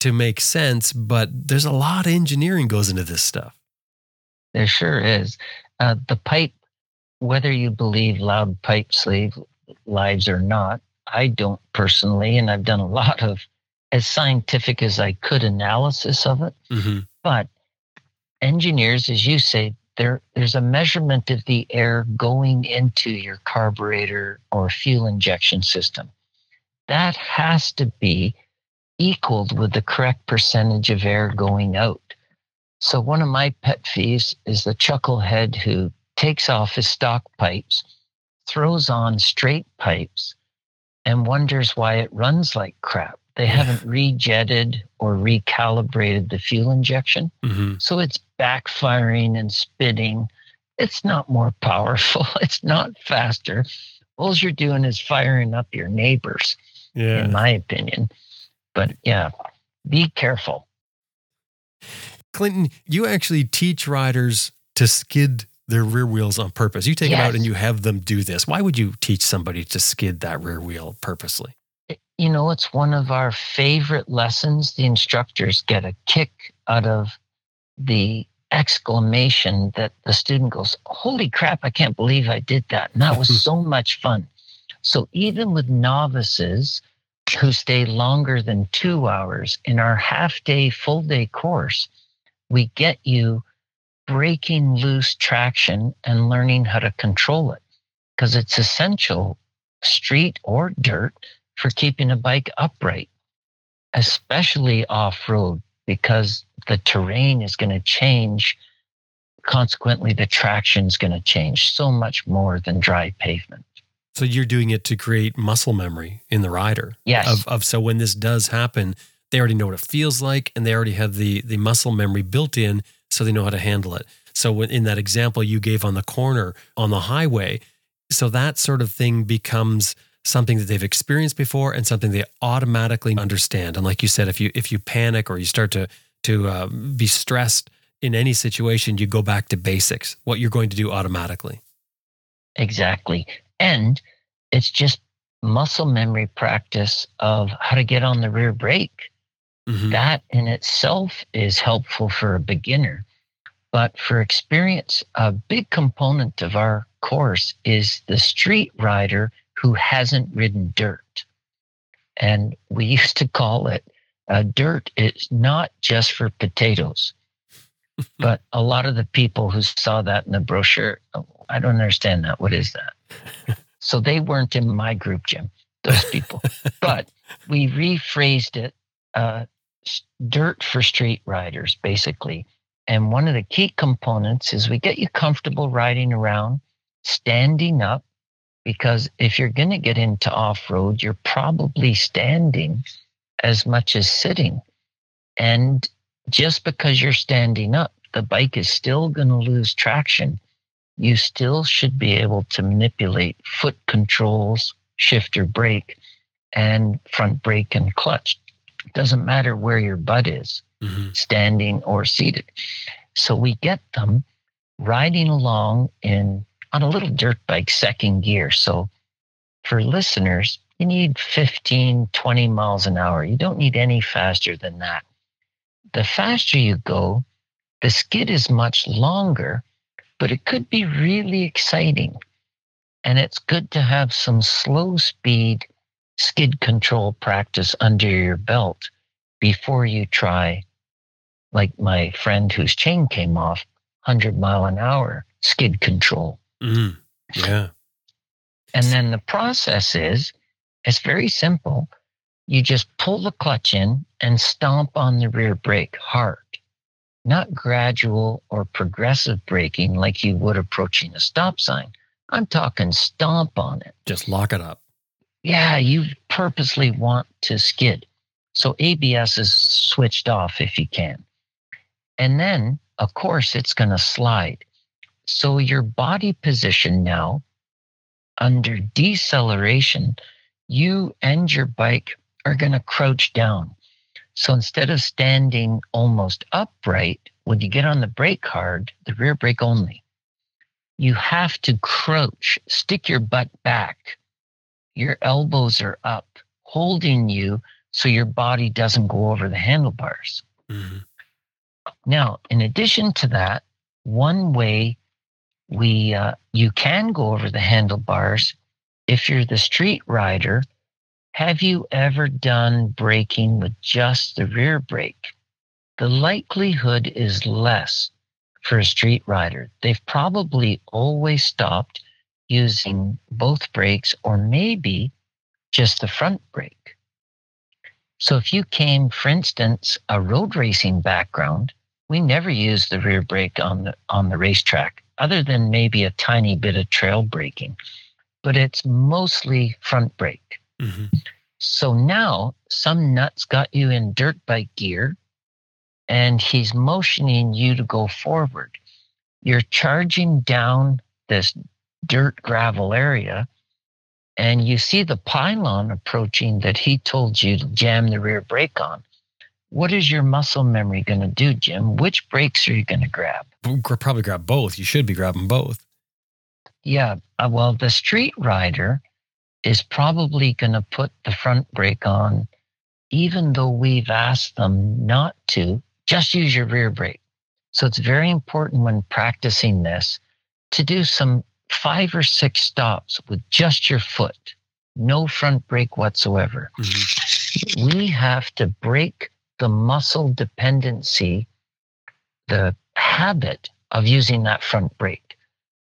to make sense but there's a lot of engineering goes into this stuff There sure is. Uh, the pipe, whether you believe loud pipe slave lives or not, I don't personally, and I've done a lot of as scientific as I could analysis of it. mm-hmm. But engineers, as you say, there there's a measurement of the air going into your carburetor or fuel injection system. That has to be equaled with the correct percentage of air going out. So one of my pet peeves is the chucklehead who takes off his stock pipes, throws on straight pipes, and wonders why it runs like crap. They haven't rejetted or recalibrated the fuel injection. Mm-hmm. So it's backfiring and spitting. It's not more powerful. It's not faster. All you're doing is firing up your neighbors, yeah in my opinion. But yeah, be careful. clinton you actually teach riders to skid their rear wheels on purpose you take them out and you have them do this why would you teach somebody to skid that rear wheel purposely You know, it's one of our favorite lessons. The instructors get a kick out of the exclamation that the student goes, Holy crap, I can't believe I did that. And that was so much fun. So even with novices who stay longer than two hours in our half day, full day course, we get you breaking loose traction and learning how to control it because it's essential, street or dirt, for keeping a bike upright. especially off road, because the terrain is going to change. Consequently, the traction is going to change so much more than dry pavement. So you're doing it to create muscle memory in the rider. Yes. Of, of so when this does happen, they already know what it feels like, and they already have the the muscle memory built in, so they know how to handle it. So in that example you gave on the corner on the highway, so that sort of thing becomes something that they've experienced before and something they automatically understand. And like you said, if you if you panic or you start to to uh, be stressed in any situation, you go back to basics, what you're going to do automatically. Exactly. And it's just muscle memory practice of how to get on the rear brake. Mhm. That in itself is helpful for a beginner. But for experience, a big component of our course is the street rider who hasn't ridden dirt. And we used to call it uh, dirt is not just for potatoes. but a lot of the people who saw that in the brochure, "Oh, I don't understand that. What is that? so they weren't in my group, Jim, those people. but we rephrased it uh, dirt for street riders, basically. And one of the key components is we get you comfortable riding around, standing up, because if you're going to get into off road, you're probably standing as much as sitting. And just because you're standing up, the bike is still going to lose traction. You still should be able to manipulate foot controls, shifter brake, and front brake and clutch. It Doesn't matter where your butt is Mhm. standing or seated. So we get them riding along in on a little dirt bike second gear. So for listeners, you need 15, 20 miles an hour. You don't need any faster than that. The faster you go, the skid is much longer, but it could be really exciting. And it's good to have some slow speed skid control practice under your belt before you try like my friend whose chain came off 100 mile an hour skid control Mhm. Yeah. and then the process is it's very simple you just pull the clutch in and stomp on the rear brake hard not gradual or progressive braking like you would approaching a stop sign i'm talking stomp on it Just lock it up. yeah, you purposely want to skid. So ABS is switched off if you can. And then, of course, it's going to slide. So your body position now, under deceleration, you and your bike are going to crouch down. So instead of standing almost upright, when you get on the brake hard, the rear brake only, you have to crouch, stick your butt back your elbows are up, holding you so your body doesn't go over the handlebars. Mhm. Now, in addition to that, one way we uh, you can go over the handlebars if you're the street rider. Have you ever done braking with just the rear brake? The likelihood is less for a street rider. They've probably always stopped using both brakes or maybe just the front brake. So if you came, for instance, a road racing background, we never use the rear brake on the on the racetrack, other than maybe a tiny bit of trail braking. But it's mostly front brake. Mhm. So now some nuts got you in dirt bike gear and he's motioning you to go forward. You're charging down this dirt gravel area and you see the pylon approaching that he told you to jam the rear brake on. What is your muscle memory going to do, Jim? Which brakes are you going to grab? Probably grab both. You should be grabbing both. Yeah, uh, well, the street rider is probably going to put the front brake on, even though we've asked them not to. Just use your rear brake. So it's very important when practicing this to do some five or six stops with just your foot, no front brake whatsoever. Mhm. We have to break the muscle dependency, the habit of using that front brake,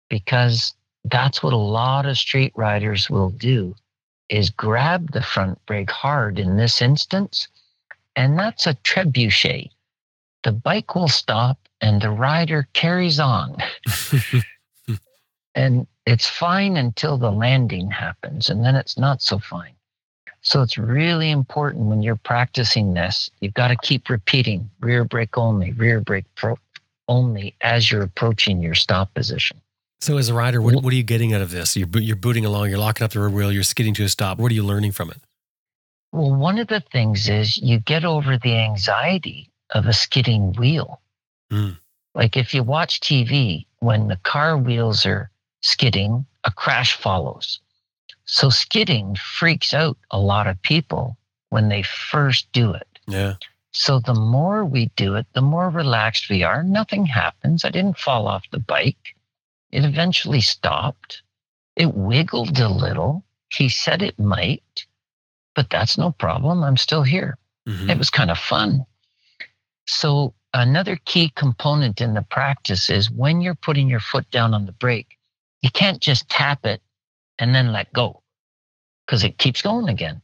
because that's what a lot of street riders will do is grab the front brake hard in this instance And that's a trebuchet. The bike will stop and the rider carries on. and it's fine until the landing happens, and then it's not so fine. So it's really important when you're practicing this, you've got to keep repeating rear brake only, rear brake pro- only as you're approaching your stop position. So, as a rider, what, what are you getting out of this? You're, you're booting along, you're locking up the rear wheel, you're skidding to a stop. What are you learning from it? Well, one of the things is you get over the anxiety of a skidding wheel. Mm. Like if you watch TV, when the car wheels are skidding, a crash follows. So skidding freaks out a lot of people when they first do it. Yeah. So the more we do it, the more relaxed we are. Nothing happens. I didn't fall off the bike. It eventually stopped. It wiggled a little. He said it might, but that's no problem. I'm still here. Mhm. It was kind of fun. So, another key component in the practice is when you're putting your foot down on the brake, you can't just tap it and then let go because it keeps going again.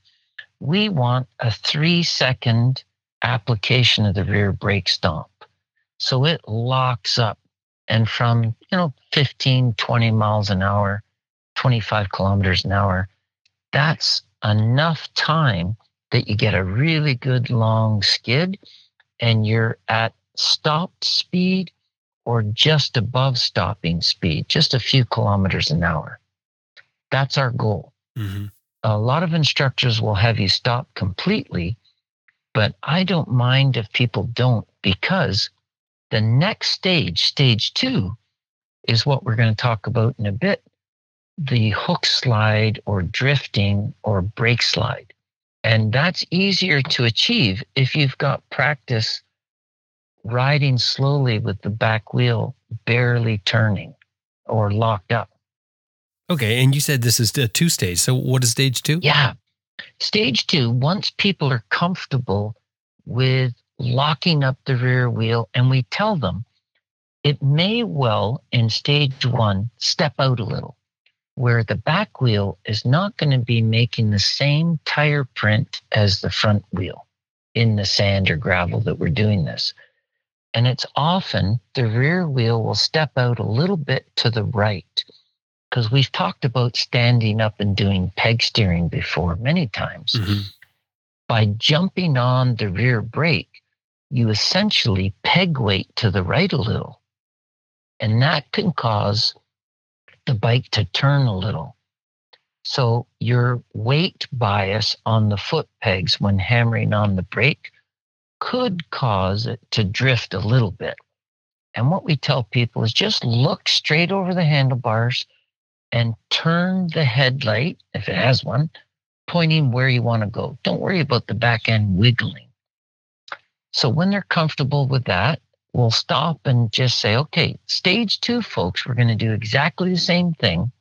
We want a three second application of the rear brake stomp. So it locks up. And from, you know, 15, 20 miles an hour, 25 kilometers an hour, that's enough time that you get a really good long skid and you're at stopped speed or just above stopping speed, just a few kilometers an hour. That's our goal. Mhm. A lot of instructors will have you stop completely, but I don't mind if people don't because the next stage, stage two, is what we're going to talk about in a bit the hook slide or drifting or brake slide. And that's easier to achieve if you've got practice riding slowly with the back wheel barely turning or locked up. Okay. And you said this is a two stage. So, what is stage two? Yeah. Stage two, once people are comfortable with locking up the rear wheel, and we tell them it may well in stage one step out a little, where the back wheel is not going to be making the same tire print as the front wheel in the sand or gravel that we're doing this. And it's often the rear wheel will step out a little bit to the right because we've talked about standing up and doing peg steering before many times. Mhm. By jumping on the rear brake, you essentially peg weight to the right a little. And that can cause the bike to turn a little. So your weight bias on the foot pegs when hammering on the brake could cause it to drift a little bit. And what we tell people is just look straight over the handlebars and turn the headlight, if it has one, pointing where you want to go. Don't worry about the back end wiggling. So when they're comfortable with that, we'll stop and just say, okay, stage two, folks, we're going to do exactly the same thing.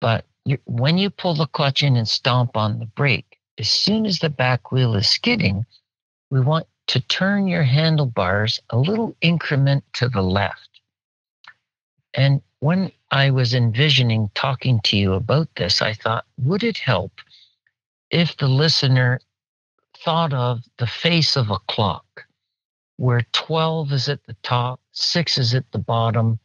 But when you pull the clutch in and stomp on the brake, as soon as the back wheel is skidding, we want to turn your handlebars a little increment to the left. And when I was envisioning talking to you about this, I thought, would it help if the listener thought of the face of a clock where 12 is at the top, six is at the bottom,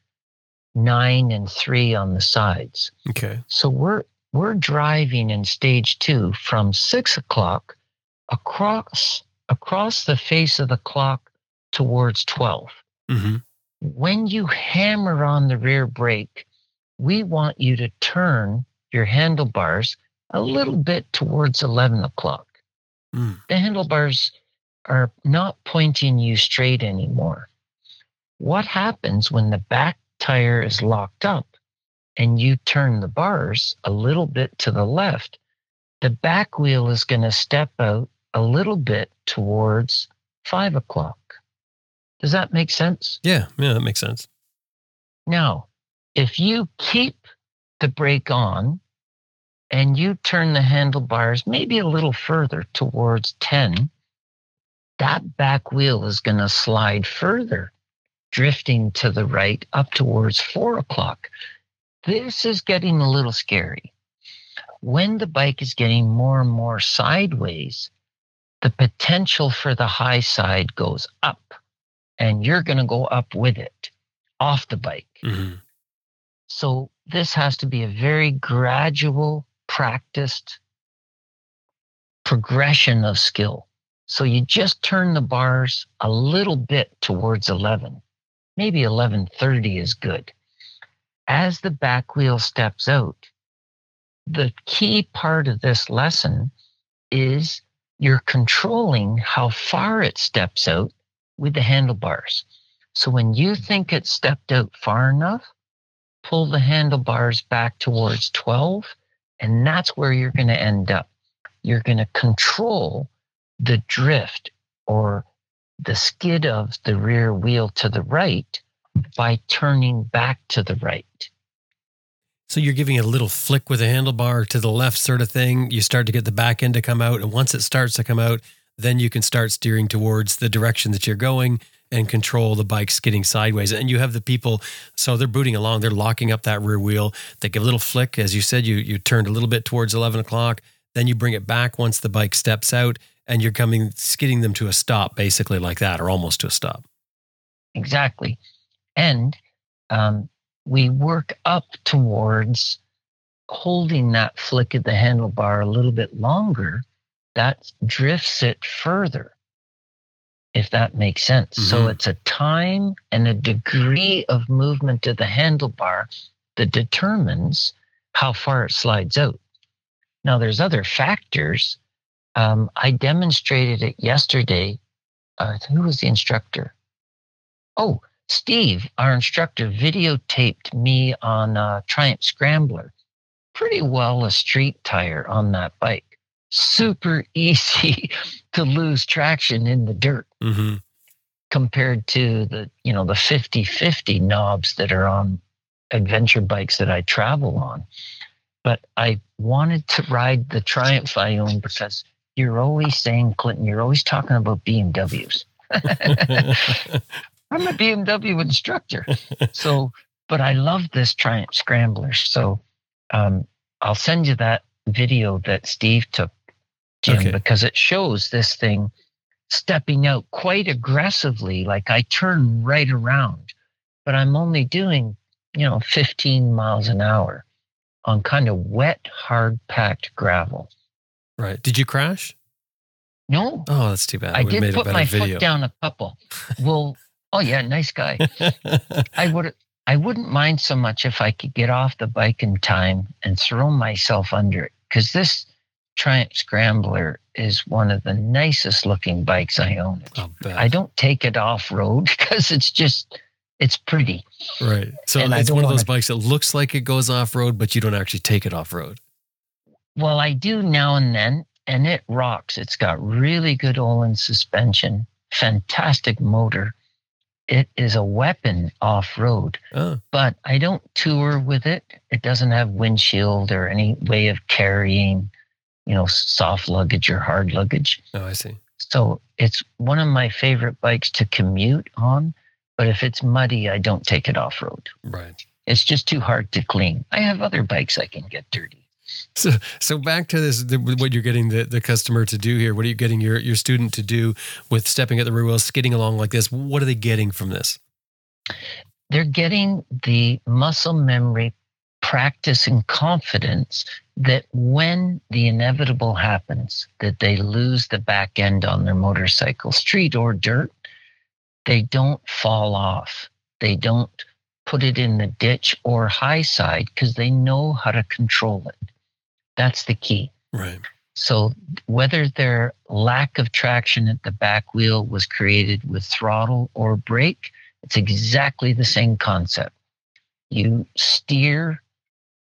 nine and three on the sides? Okay. So we're we're driving in stage two from six o'clock across across the face of the clock towards 12 hmm when you hammer on the rear brake, we want you to turn your handlebars a little bit towards 11 o'clock. Mm. The handlebars are not pointing you straight anymore. What happens when the back tire is locked up and you turn the bars a little bit to the left? The back wheel is going to step out a little bit towards five o'clock. Does that make sense? Yeah. Yeah. That makes sense. Now, if you keep the brake on and you turn the handlebars maybe a little further towards 10, that back wheel is going to slide further, drifting to the right up towards four o'clock. This is getting a little scary. When the bike is getting more and more sideways, the potential for the high side goes up and you're going to go up with it off the bike. Mhm. So this has to be a very gradual, practiced progression of skill. So you just turn the bars a little bit towards 11. Maybe 1130 is good. As the back wheel steps out, the key part of this lesson is you're controlling how far it steps out with the handlebars. So when you think it stepped out far enough, pull the handlebars back towards 12, and that's where you're going to end up. You're going to control the drift or the skid of the rear wheel to the right by turning back to the right. So you're giving it a little flick with a handlebar to the left, sort of thing. You start to get the back end to come out, and once it starts to come out, then you can start steering towards the direction that you're going and control the bike skidding sideways. And you have the people, so they're booting along, they're locking up that rear wheel. They give a little flick, as you said, you you turned a little bit towards eleven o'clock. Then you bring it back once the bike steps out, and you're coming skidding them to a stop, basically like that, or almost to a stop. Exactly. And um, we work up towards holding that flick of the handlebar a little bit longer. That drifts it further, if that makes sense. So Mhm. it's a time and a degree of movement of the handlebar that determines how far it slides out. Now, there's other factors. Um, I demonstrated it yesterday. Uh, who was the instructor? Oh, Steve, our instructor, videotaped me on a Triumph Scrambler. Pretty well a street tire on that bike. Super easy to lose traction in the dirt Mm-hmm. compared to the, you know, the 50-50 knobs that are on adventure bikes that I travel on. But I wanted to ride the Triumph I own because you're always saying, Clinton, you're always talking about BMWs. I'm a BMW instructor. so, but I love this Triumph Scrambler. So, um, I'll send you that video that Steve took, Jim, Okay. because it shows this thing stepping out quite aggressively. Like I turn right around, but I'm only doing, you know, 15 miles an hour on kind of wet, hard packed gravel. right. Did you crash? No, Oh, that's too bad. I Would've did put my video. foot down a couple. Well, oh yeah, nice guy. I would I wouldn't mind so much if I could get off the bike in time and throw myself under it because this Triumph Scrambler is one of the nicest looking bikes I own. I don't take it off road because it's just it's pretty. Right. So And it's one of those wanna- bikes that looks like it goes off road, but you don't actually take it off road. Well, I do now and then, and it rocks. It's got really good Öhlins suspension, fantastic motor. It is a weapon off road. Oh, but I don't tour with it. It doesn't have windshield or any way of carrying, you know, soft luggage or hard luggage. oh, I see. So it's one of my favorite bikes to commute on. But if it's muddy, I don't take it off road. Right. It's just too hard to clean. I have other bikes I can get dirty. So, so back to this, the, what you're getting the, the customer to do here. What are you getting your, your student to do with stepping at the rear wheel, skidding along like this? What are they getting from this? They're getting the muscle memory, practice, and confidence that when the inevitable happens, that they lose the back end on their motorcycle, street or dirt, they don't fall off. They don't put it in the ditch or high side because they know how to control it. That's the key. Right. So whether their lack of traction at the back wheel was created with throttle or brake, it's exactly the same concept. You steer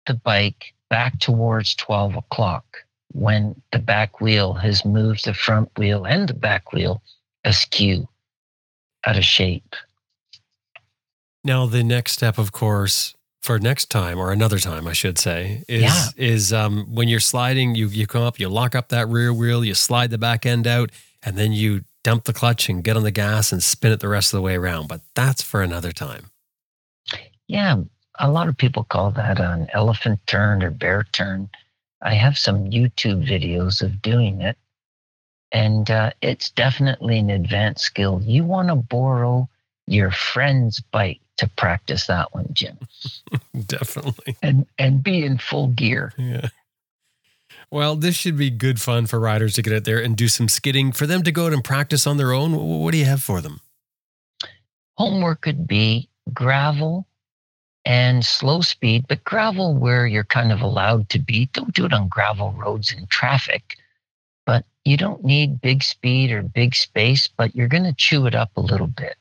the bike back towards 12 o'clock when the back wheel has moved the front wheel and the back wheel askew out of shape. Now, the next step, of course, for next time or another time, I should say, is Yeah. is um, when you're sliding, you you come up, you lock up that rear wheel, you slide the back end out, and then you dump the clutch and get on the gas and spin it the rest of the way around. But that's for another time. Yeah, a lot of people call that an elephant turn or bear turn. I have some YouTube videos of doing it. And uh, it's definitely an advanced skill. You want to borrow your friend's bike to practice that one, Jim. Definitely. And and be in full gear. Yeah. Well, this should be good fun for riders to get out there and do some skidding. For them to go out and practice on their own, what do you have for them? Homework could be gravel and slow speed, but gravel where you're kind of allowed to be. Don't do it on gravel roads in traffic. But you don't need big speed or big space, but you're going to chew it up a little bit.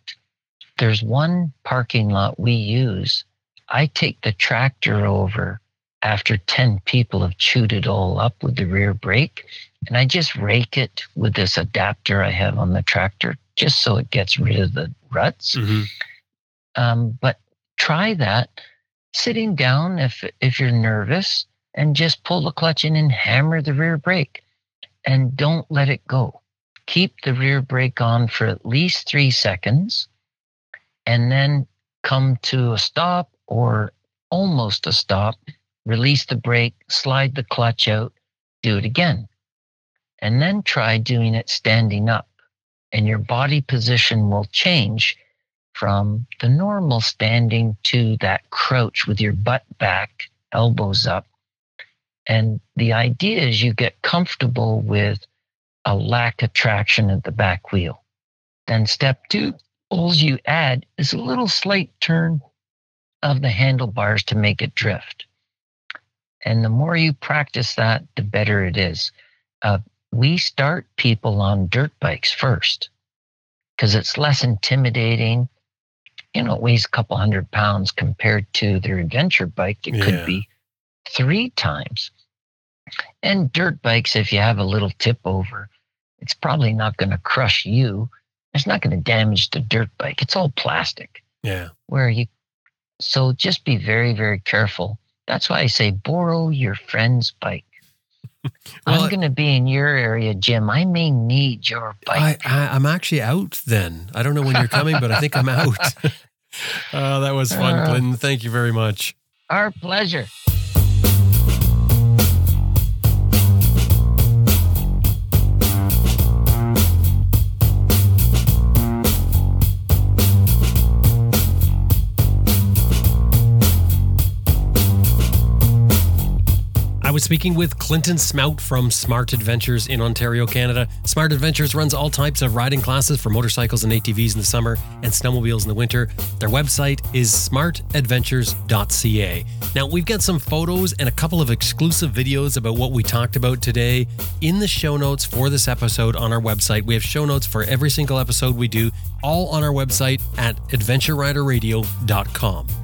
There's one parking lot we use. I take the tractor over after 10 people have chewed it all up with the rear brake. And I just rake it with this adapter I have on the tractor, just so it gets rid of the ruts. Mm-hmm. Um, but try that sitting down if if you're nervous and just pull the clutch in and hammer the rear brake and don't let it go. Keep the rear brake on for at least three seconds and then come to a stop or almost a stop, release the brake, slide the clutch out, do it again. And then try doing it standing up, and your body position will change from the normal standing to that crouch with your butt back, elbows up. And the idea is you get comfortable with a lack of traction at the back wheel. Then step two, all you add is a little slight turn of the handlebars to make it drift. And the more you practice that, the better it is. Uh, we start people on dirt bikes first because it's less intimidating. You know, it weighs a couple hundred pounds compared to their adventure bike. It Yeah. could be three times. And dirt bikes, if you have a little tip over, it's probably not going to crush you. It's not going to damage the dirt bike. It's all plastic Yeah. where you so just be very very careful that's why i say borrow your friend's bike Well, i'm going to be in your area jim i may need your bike I, I'm actually out then. I don't know when you're coming, but I think I'm out. uh, that was fun, Uh, Clinton. Thank you very much. our pleasure was speaking with Clinton Smout from Smart Adventures in Ontario, Canada. Smart Adventures runs all types of riding classes for motorcycles and ATVs in the summer and snowmobiles in the winter. Their website is smartadventures.ca. Now, we've got some photos and a couple of exclusive videos about what we talked about today in the show notes for this episode on our website. We have show notes for every single episode we do, all on our website at adventureriderradio.com.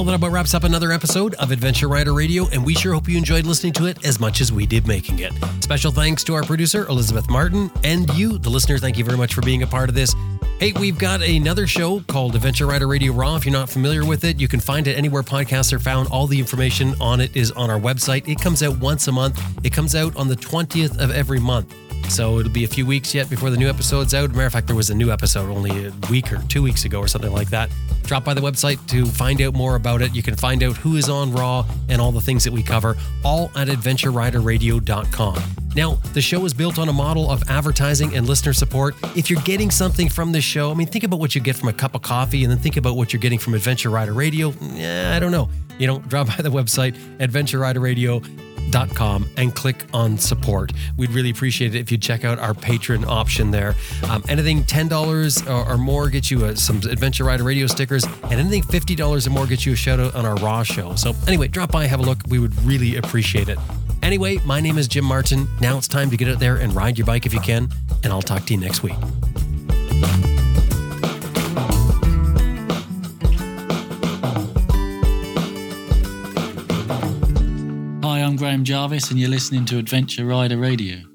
Well, that about wraps up another episode of Adventure Rider Radio, and we sure hope you enjoyed listening to it as much as we did making it. Special thanks to our producer, Elizabeth Martin, and you, the listener. Thank you very much for being a part of this. Hey, we've got another show called Adventure Rider Radio Raw. If you're not familiar with it, you can find it anywhere podcasts are found. All the information on it is on our website. It comes out once a month. It comes out on the 20th of every month. So it'll be a few weeks yet before the new episode's out. Matter of fact, there was a new episode only a week or two weeks ago or something like that. Drop by the website to find out more about it. You can find out who is on Raw and all the things that we cover, all at adventureriderradio.com. Now, the show is built on a model of advertising and listener support. If you're getting something from this show, I mean, think about what you get from a cup of coffee and then think about what you're getting from Adventure Rider Radio. Eh, I don't know. You know, drop by the website, Adventure Com and click on support. We'd really appreciate it if you check out our patron option there. Um, anything $10 or, or, more gets you a, some Adventure Rider radio stickers, and anything $50 or more gets you a shout out on our Raw show. So, anyway, drop by, have a look. We would really appreciate it. Anyway, my name is Jim Martin. Now it's time to get out there and ride your bike if you can, and I'll talk to you next week. Hi, I'm Graham Jarvis, and you're listening to Adventure Rider Radio.